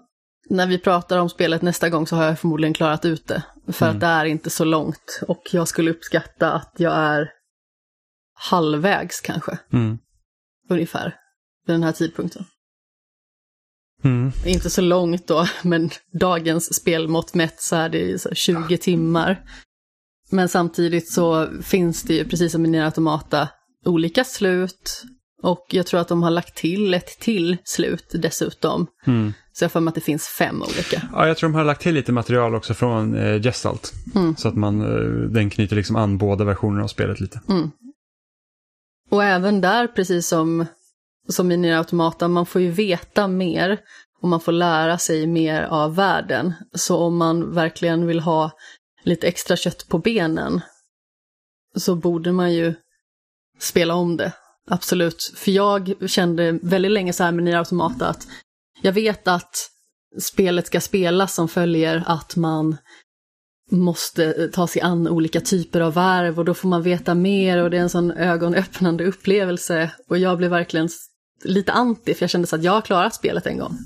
när vi pratar om spelet nästa gång så har jag förmodligen klarat ut det. För Mm. att det är inte så långt. Och jag skulle uppskatta att jag är halvvägs kanske, Mm. ungefär. Vid den här tidpunkten. Mm. Inte så långt då, men dagens spelmått mätt så är det ju så här 20 timmar. Men samtidigt så finns det ju, precis som i Nier Automata, olika slut. Och jag tror att de har lagt till ett till slut dessutom. Mm. Så jag för mig att det finns fem olika. Ja, jag tror de har lagt till lite material också från eh, Gestalt. Mm. Så att man, eh, den knyter liksom an båda versionerna av spelet lite. Och även där, precis som, som i Nier Automata, man får ju veta mer och man får lära sig mer av världen. Så om man verkligen vill ha lite extra kött på benen så borde man ju spela om det. Absolut. För jag kände väldigt länge så här med Nier Automata att jag vet att spelet ska spelas som följer att man måste eh, ta sig an olika typer av varv och då får man veta mer och det är en sån ögonöppnande upplevelse. Och jag blev verkligen lite anti för jag kände så att jag har klarat spelet en gång.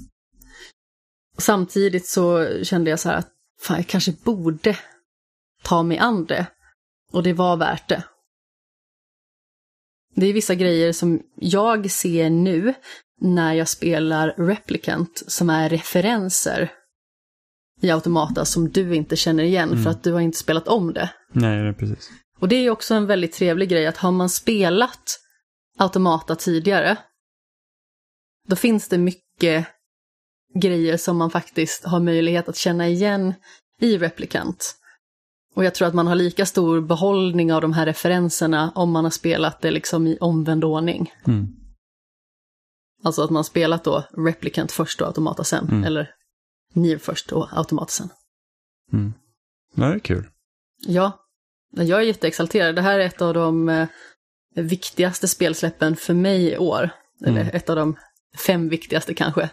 Samtidigt så kände jag så här att fan, jag kanske borde ta mig an det. Och det var värt det. Det är vissa grejer som jag ser nu när jag spelar Replicant som är referenser i Automata som du inte känner igen för att du har inte spelat om det. Nej, det är precis. Och det är också en väldigt trevlig grej att har man spelat Automata tidigare, då finns det mycket grejer som man faktiskt har möjlighet att känna igen i Replicant. Och jag tror att man har lika stor behållning av de här referenserna om man har spelat det liksom i omvänd ordning. Mm. Alltså att man spelat då Replicant först och Automata sen, Mm. eller Nier först och Automata sen. Mm. Det är kul. Ja, jag är jätteexalterad. Det här är ett av de eh, viktigaste spelsläppen för mig i år. Eller Mm. ett av de fem viktigaste kanske.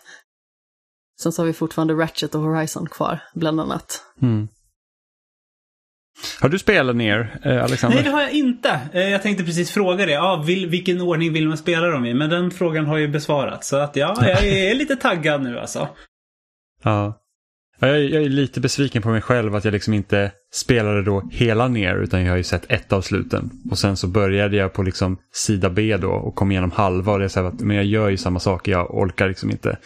Sen så har vi fortfarande Ratchet och Horizon kvar, bland annat. Mm. Har du spelat ner, eh, Alexander? Nej, det har jag inte. Eh, Jag tänkte precis fråga det. Ja, vill, vilken ordning vill man spela dem i? Men den frågan har ju besvarats. Så att ja, jag är lite taggad nu alltså. *laughs* Ja. Ja, Jag, är- jag är lite besviken på mig själv att jag liksom inte spelade då hela ner utan jag har ju sett ett av sluten. Och sen så började jag på liksom sida B då och kom igenom halva och det är så att men jag gör ju samma saker, jag orkar liksom inte.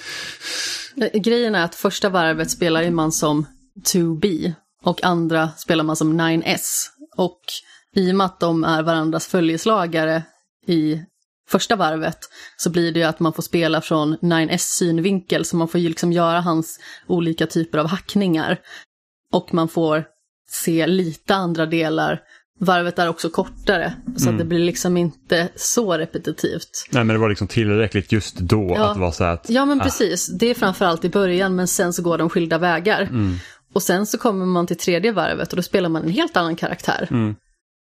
Eh, Grejen är att första varvet spelar ju man som 2B och andra spelar man som 9S. Och i och med att de är varandras följeslagare i första varvet så blir det ju att man får spela från 9S synvinkel så man får ju liksom göra hans olika typer av hackningar. Och man får se lite andra delar. Varvet är också kortare så att det blir liksom inte så repetitivt. Nej men det var liksom tillräckligt just då Ja. att det var så här att Ja men precis, det är framförallt i början men sen så går de skilda vägar. Och sen så kommer man till tredje varvet och då spelar man en helt annan karaktär.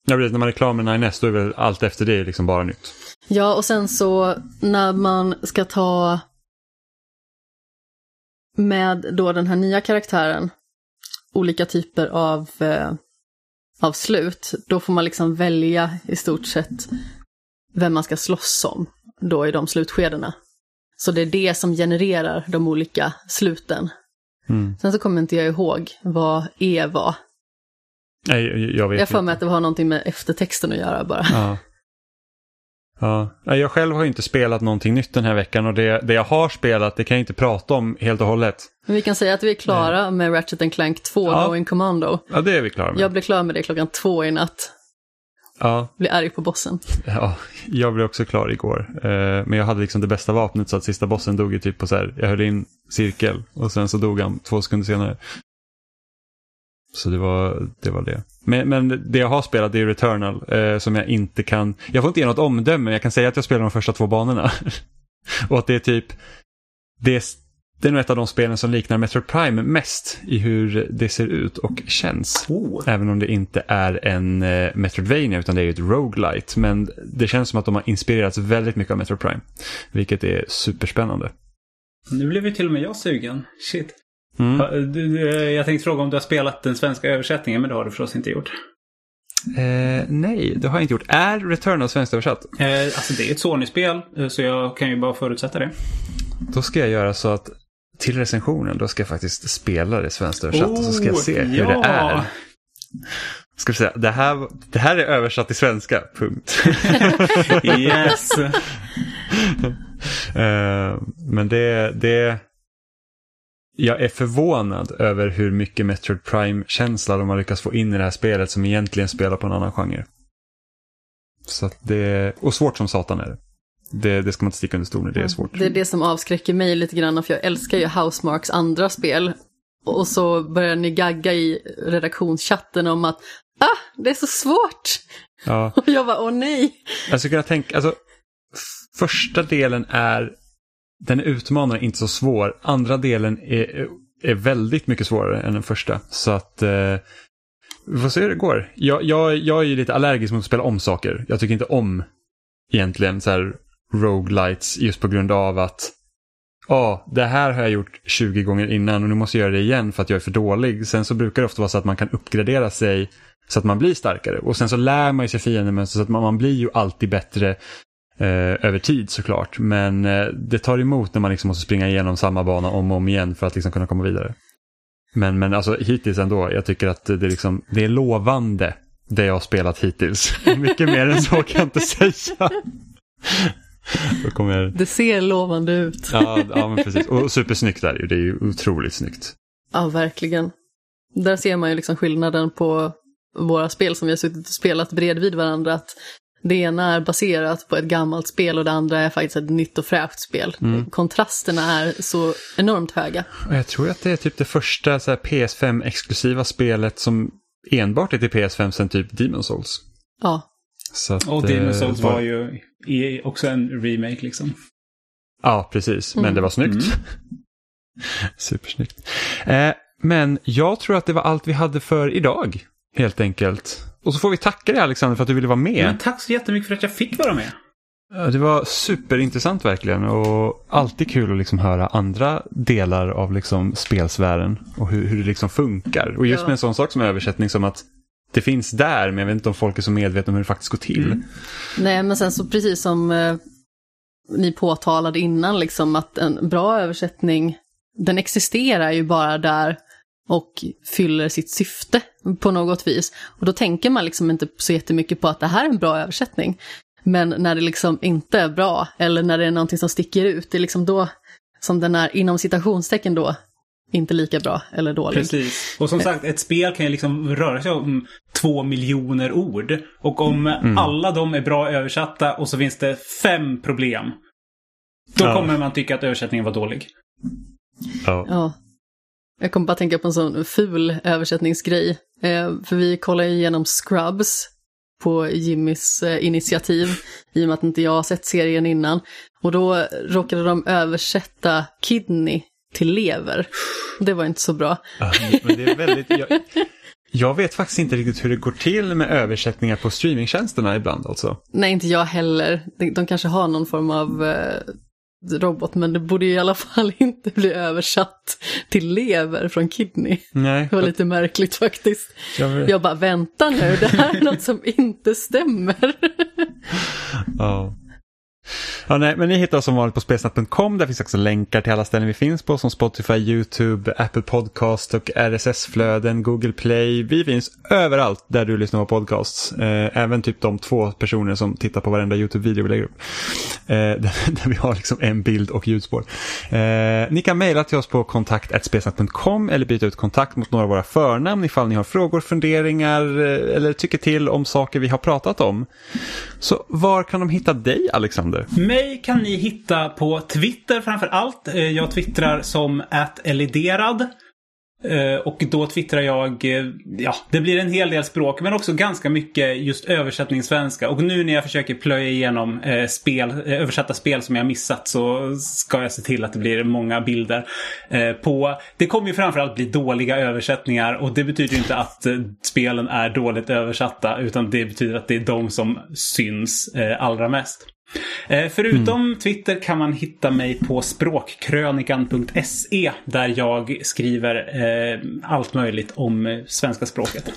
Ja, precis, när man är klar med 9S då är väl allt efter det liksom bara nytt. Ja, och sen så när man ska ta med då den här nya karaktären olika typer av, eh, av slut, då får man liksom välja i stort sett vem man ska slåss om då i de slutskedena. Så det är det som genererar de olika sluten. Mm. Sen så kommer inte jag ihåg vad E var. Nej, jag vet Jag får mig att det har någonting med eftertexten att göra bara. Ja. Ja. Nej, Jag själv har inte spelat någonting nytt den här veckan och det, det jag har spelat det kan jag inte prata om helt och hållet. Men vi kan säga att vi är klara med Ratchet Clank 2, Ja. Going Commando. Ja, det är vi klara med. Jag blev klar med det klockan två i natt. Ja, Blir arg på bossen. ja, jag blev också klar igår. Eh, men jag hade liksom det bästa vapnet så att sista bossen dog ju typ på så här, jag höll in cirkel och sen så dog han två sekunder senare. Så det var det. Var det. Men, men det jag har spelat är Returnal eh, som jag inte kan, jag får inte ge något omdöme, men jag kan säga att jag spelar de första två banorna. *laughs* och att det är typ, det är, det är nog ett av de spelen som liknar Metroid Prime mest i hur det ser ut och känns. Oh. Även om det inte är en eh, Metroidvania utan det är ju ett roguelite. Men det känns som att de har inspirerats väldigt mycket av Metroid Prime. Vilket är superspännande. Nu blev ju till och med jag sugen. Shit. Mm. Ja, du- du- Jag tänkte fråga om du har spelat den svenska översättningen, men det har du förstås inte gjort. Eh, nej, det har jag inte gjort. Är Returnal svenskt översatt? Eh, alltså det är ett Sony-spel, eh, så jag kan ju bara förutsätta det. Då ska jag göra så att till recensionen, då ska jag faktiskt spela det svenskt översatt och så ska jag se hur ja. det är. Ska vi säga, det här, det här är översatt till svenska, punkt. *laughs* Yes! Eh, men det, det... Jag är förvånad över hur mycket Metroid Prime-känsla de har lyckats få in i det här spelet som egentligen spelar på en annan genre. Så det... Och svårt som satan är det. Det, det ska man inte sticka under stolen, det är svårt. Det är det som avskräcker mig lite grann, för jag älskar ju Housemarks andra spel. Och så börjar ni gagga i redaktionschatten om att ah, det är så svårt. Ja. *laughs* Och jag bara, åh nej. Jag skulle kunna tänka, alltså första delen är, den är utmanande, inte så svår. Andra delen är, är väldigt mycket svårare än den första. Så att eh, vi får se hur det går. Jag, jag, jag är ju lite allergisk mot att spela om saker. Jag tycker inte om egentligen så här roguelites just på grund av att Ja, det här har jag gjort 20 gånger innan och nu måste jag göra det igen för att jag är för dålig. Sen så brukar det ofta vara så att man kan uppgradera sig så att man blir starkare. Och sen så lär man ju sig fiendemönster så att man, man blir ju alltid bättre eh, över tid såklart. Men eh, det tar emot när man liksom måste springa igenom samma bana om och om igen för att liksom kunna komma vidare. Men, men alltså hittills ändå, jag tycker att det, liksom, det är lovande det jag har spelat hittills. *laughs* Mycket mer än så kan jag inte säga. Då kommer. Det ser lovande ut. Ja, Ja, ja men precis. Och supersnyggt är det ju. Det är ju otroligt snyggt. verkligen. Där ser man ju liksom skillnaden på våra spel som vi har suttit och spelat bredvid varandra. Att det ena är baserat på ett gammalt spel och det andra är faktiskt ett nytt och fräscht spel. Kontrasterna är så enormt höga. Och jag tror att det är typ det första så här, PS5-exklusiva spelet som enbart är till PS5 sen typ Demon Souls. Ja, Så att, Och Demon's eh, Souls var ju också en remake liksom. Ja, precis. Men Mm. det var snyggt. *laughs* Supersnyggt. Eh, men jag tror att det var allt vi hade för idag, helt enkelt. Och så får vi tacka dig Alexander för att du ville vara med. Men tack så jättemycket för att jag fick vara med. Det var superintressant verkligen och alltid kul att liksom höra andra delar av liksom spelsfären och hur, hur det liksom funkar. Och just Ja. med en sån sak som översättning som att det finns där men jag vet inte om folk är så medvetna om hur det faktiskt går till. Mm. nej men sen så precis som eh, ni påtalade innan liksom att en bra översättning, den existerar ju bara där och fyller sitt syfte på något vis. Och då tänker man liksom inte så jättemycket på att det här är en bra översättning. Men när det liksom inte är bra, eller när det är någonting som sticker ut, det är liksom då som den är inom citationstecken då inte lika bra eller dålig. Precis. Och som sagt, ett spel kan ju liksom röra sig om två miljoner ord. Och om alla de är bra översatta och så finns det fem problem. Då Ja. kommer man tycka att översättningen var dålig. Ja. Ja. Jag kommer bara tänka på en sån ful översättningsgrej. Eh, för vi kollar ju igenom Scrubs på Jimmys eh, initiativ, i och med att inte jag har sett serien innan. Och då råkade de översätta kidney till lever. Det var inte så bra. Ja, men det är väldigt, jag, jag vet faktiskt inte riktigt hur det går till med översättningar på streamingtjänsterna ibland alltså. Nej, inte jag heller. De, de kanske har någon form av eh, robot, men det borde ju i alla *laughs* fall inte bli översatt till lever från kidney. Nej. Det var lite märkligt faktiskt. Jag, Jag bara, vänta nu, det här är något som inte stämmer. Ja. Ja, nej, men ni hittar oss som vanligt på spelsnack.com. Där finns också länkar till alla ställen vi finns på som Spotify, YouTube, Apple Podcast och RSS-flöden, Google Play. Vi finns överallt där du lyssnar på podcasts. Eh, även typ de två personer som tittar på varenda YouTube-video vi lägger upp. Eh, *laughs* där, där vi har liksom en bild och ljudspår. Eh, ni kan mejla till oss på kontakt.spelsnack.com eller byta ut kontakt mot några av våra förnamn ifall ni har frågor, funderingar eh, eller tycker till om saker vi har pratat om. Så var kan de hitta dig Alexander? Mig kan ni hitta på Twitter framför allt. Eh, jag twittrar som @eliderad. Eh, och då twittrar jag, eh, ja, det blir en hel del språk men också ganska mycket just översättning svenska. Och nu när jag försöker plöja igenom spel, översatta spel som jag missat så ska jag se till att det blir många bilder på. Det kommer ju framförallt bli dåliga översättningar och det betyder ju inte att spelen är dåligt översatta utan det betyder att det är de som syns allra mest. Förutom Förutom Twitter kan man hitta mig på språkkrönikan.se där jag skriver eh, allt möjligt om eh, svenska språket.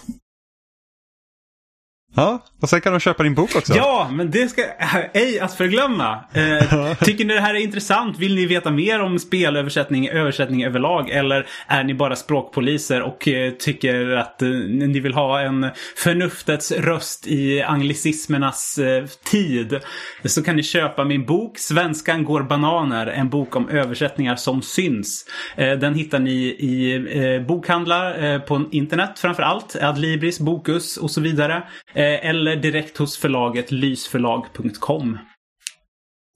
Ja, och sen kan de köpa din bok också. Ja, men det ska *laughs* ej att förglömma. Eh, tycker ni det här är intressant? Vill ni veta mer om spelöversättning, översättning överlag? Eller är ni bara språkpoliser och eh, tycker att eh, ni vill ha en förnuftets röst i anglicismernas eh, tid? Så kan ni köpa min bok Svenskan går bananer, en bok om översättningar som syns. Eh, den hittar ni i eh, bokhandlar på internet framför allt. Adlibris, Bokus och så vidare. Eh, eller direkt hos förlaget lysförlag.com.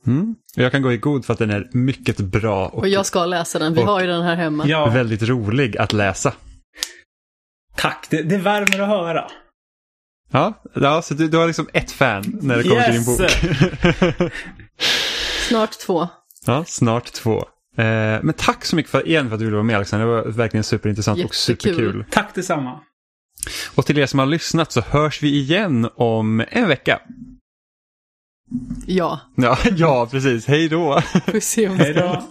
Mm. Jag kan gå i god för att den är mycket bra och, Och jag ska läsa den, vi Och- har ju den här hemma. Ja, väldigt rolig att läsa. tack. Det, det värmer att höra. Ja, ja så du, du har liksom ett fan när det kommer till din bok. *laughs* Snart två. ja, snart två. Eh, men tack så mycket för, igen för att du ville vara med Alexander. Det var verkligen superintressant och Jättekul. superkul. Tack detsamma. Och till er som har lyssnat så hörs vi igen om en vecka. Ja, Ja, *laughs* ja precis. Hej då! se om Hej då.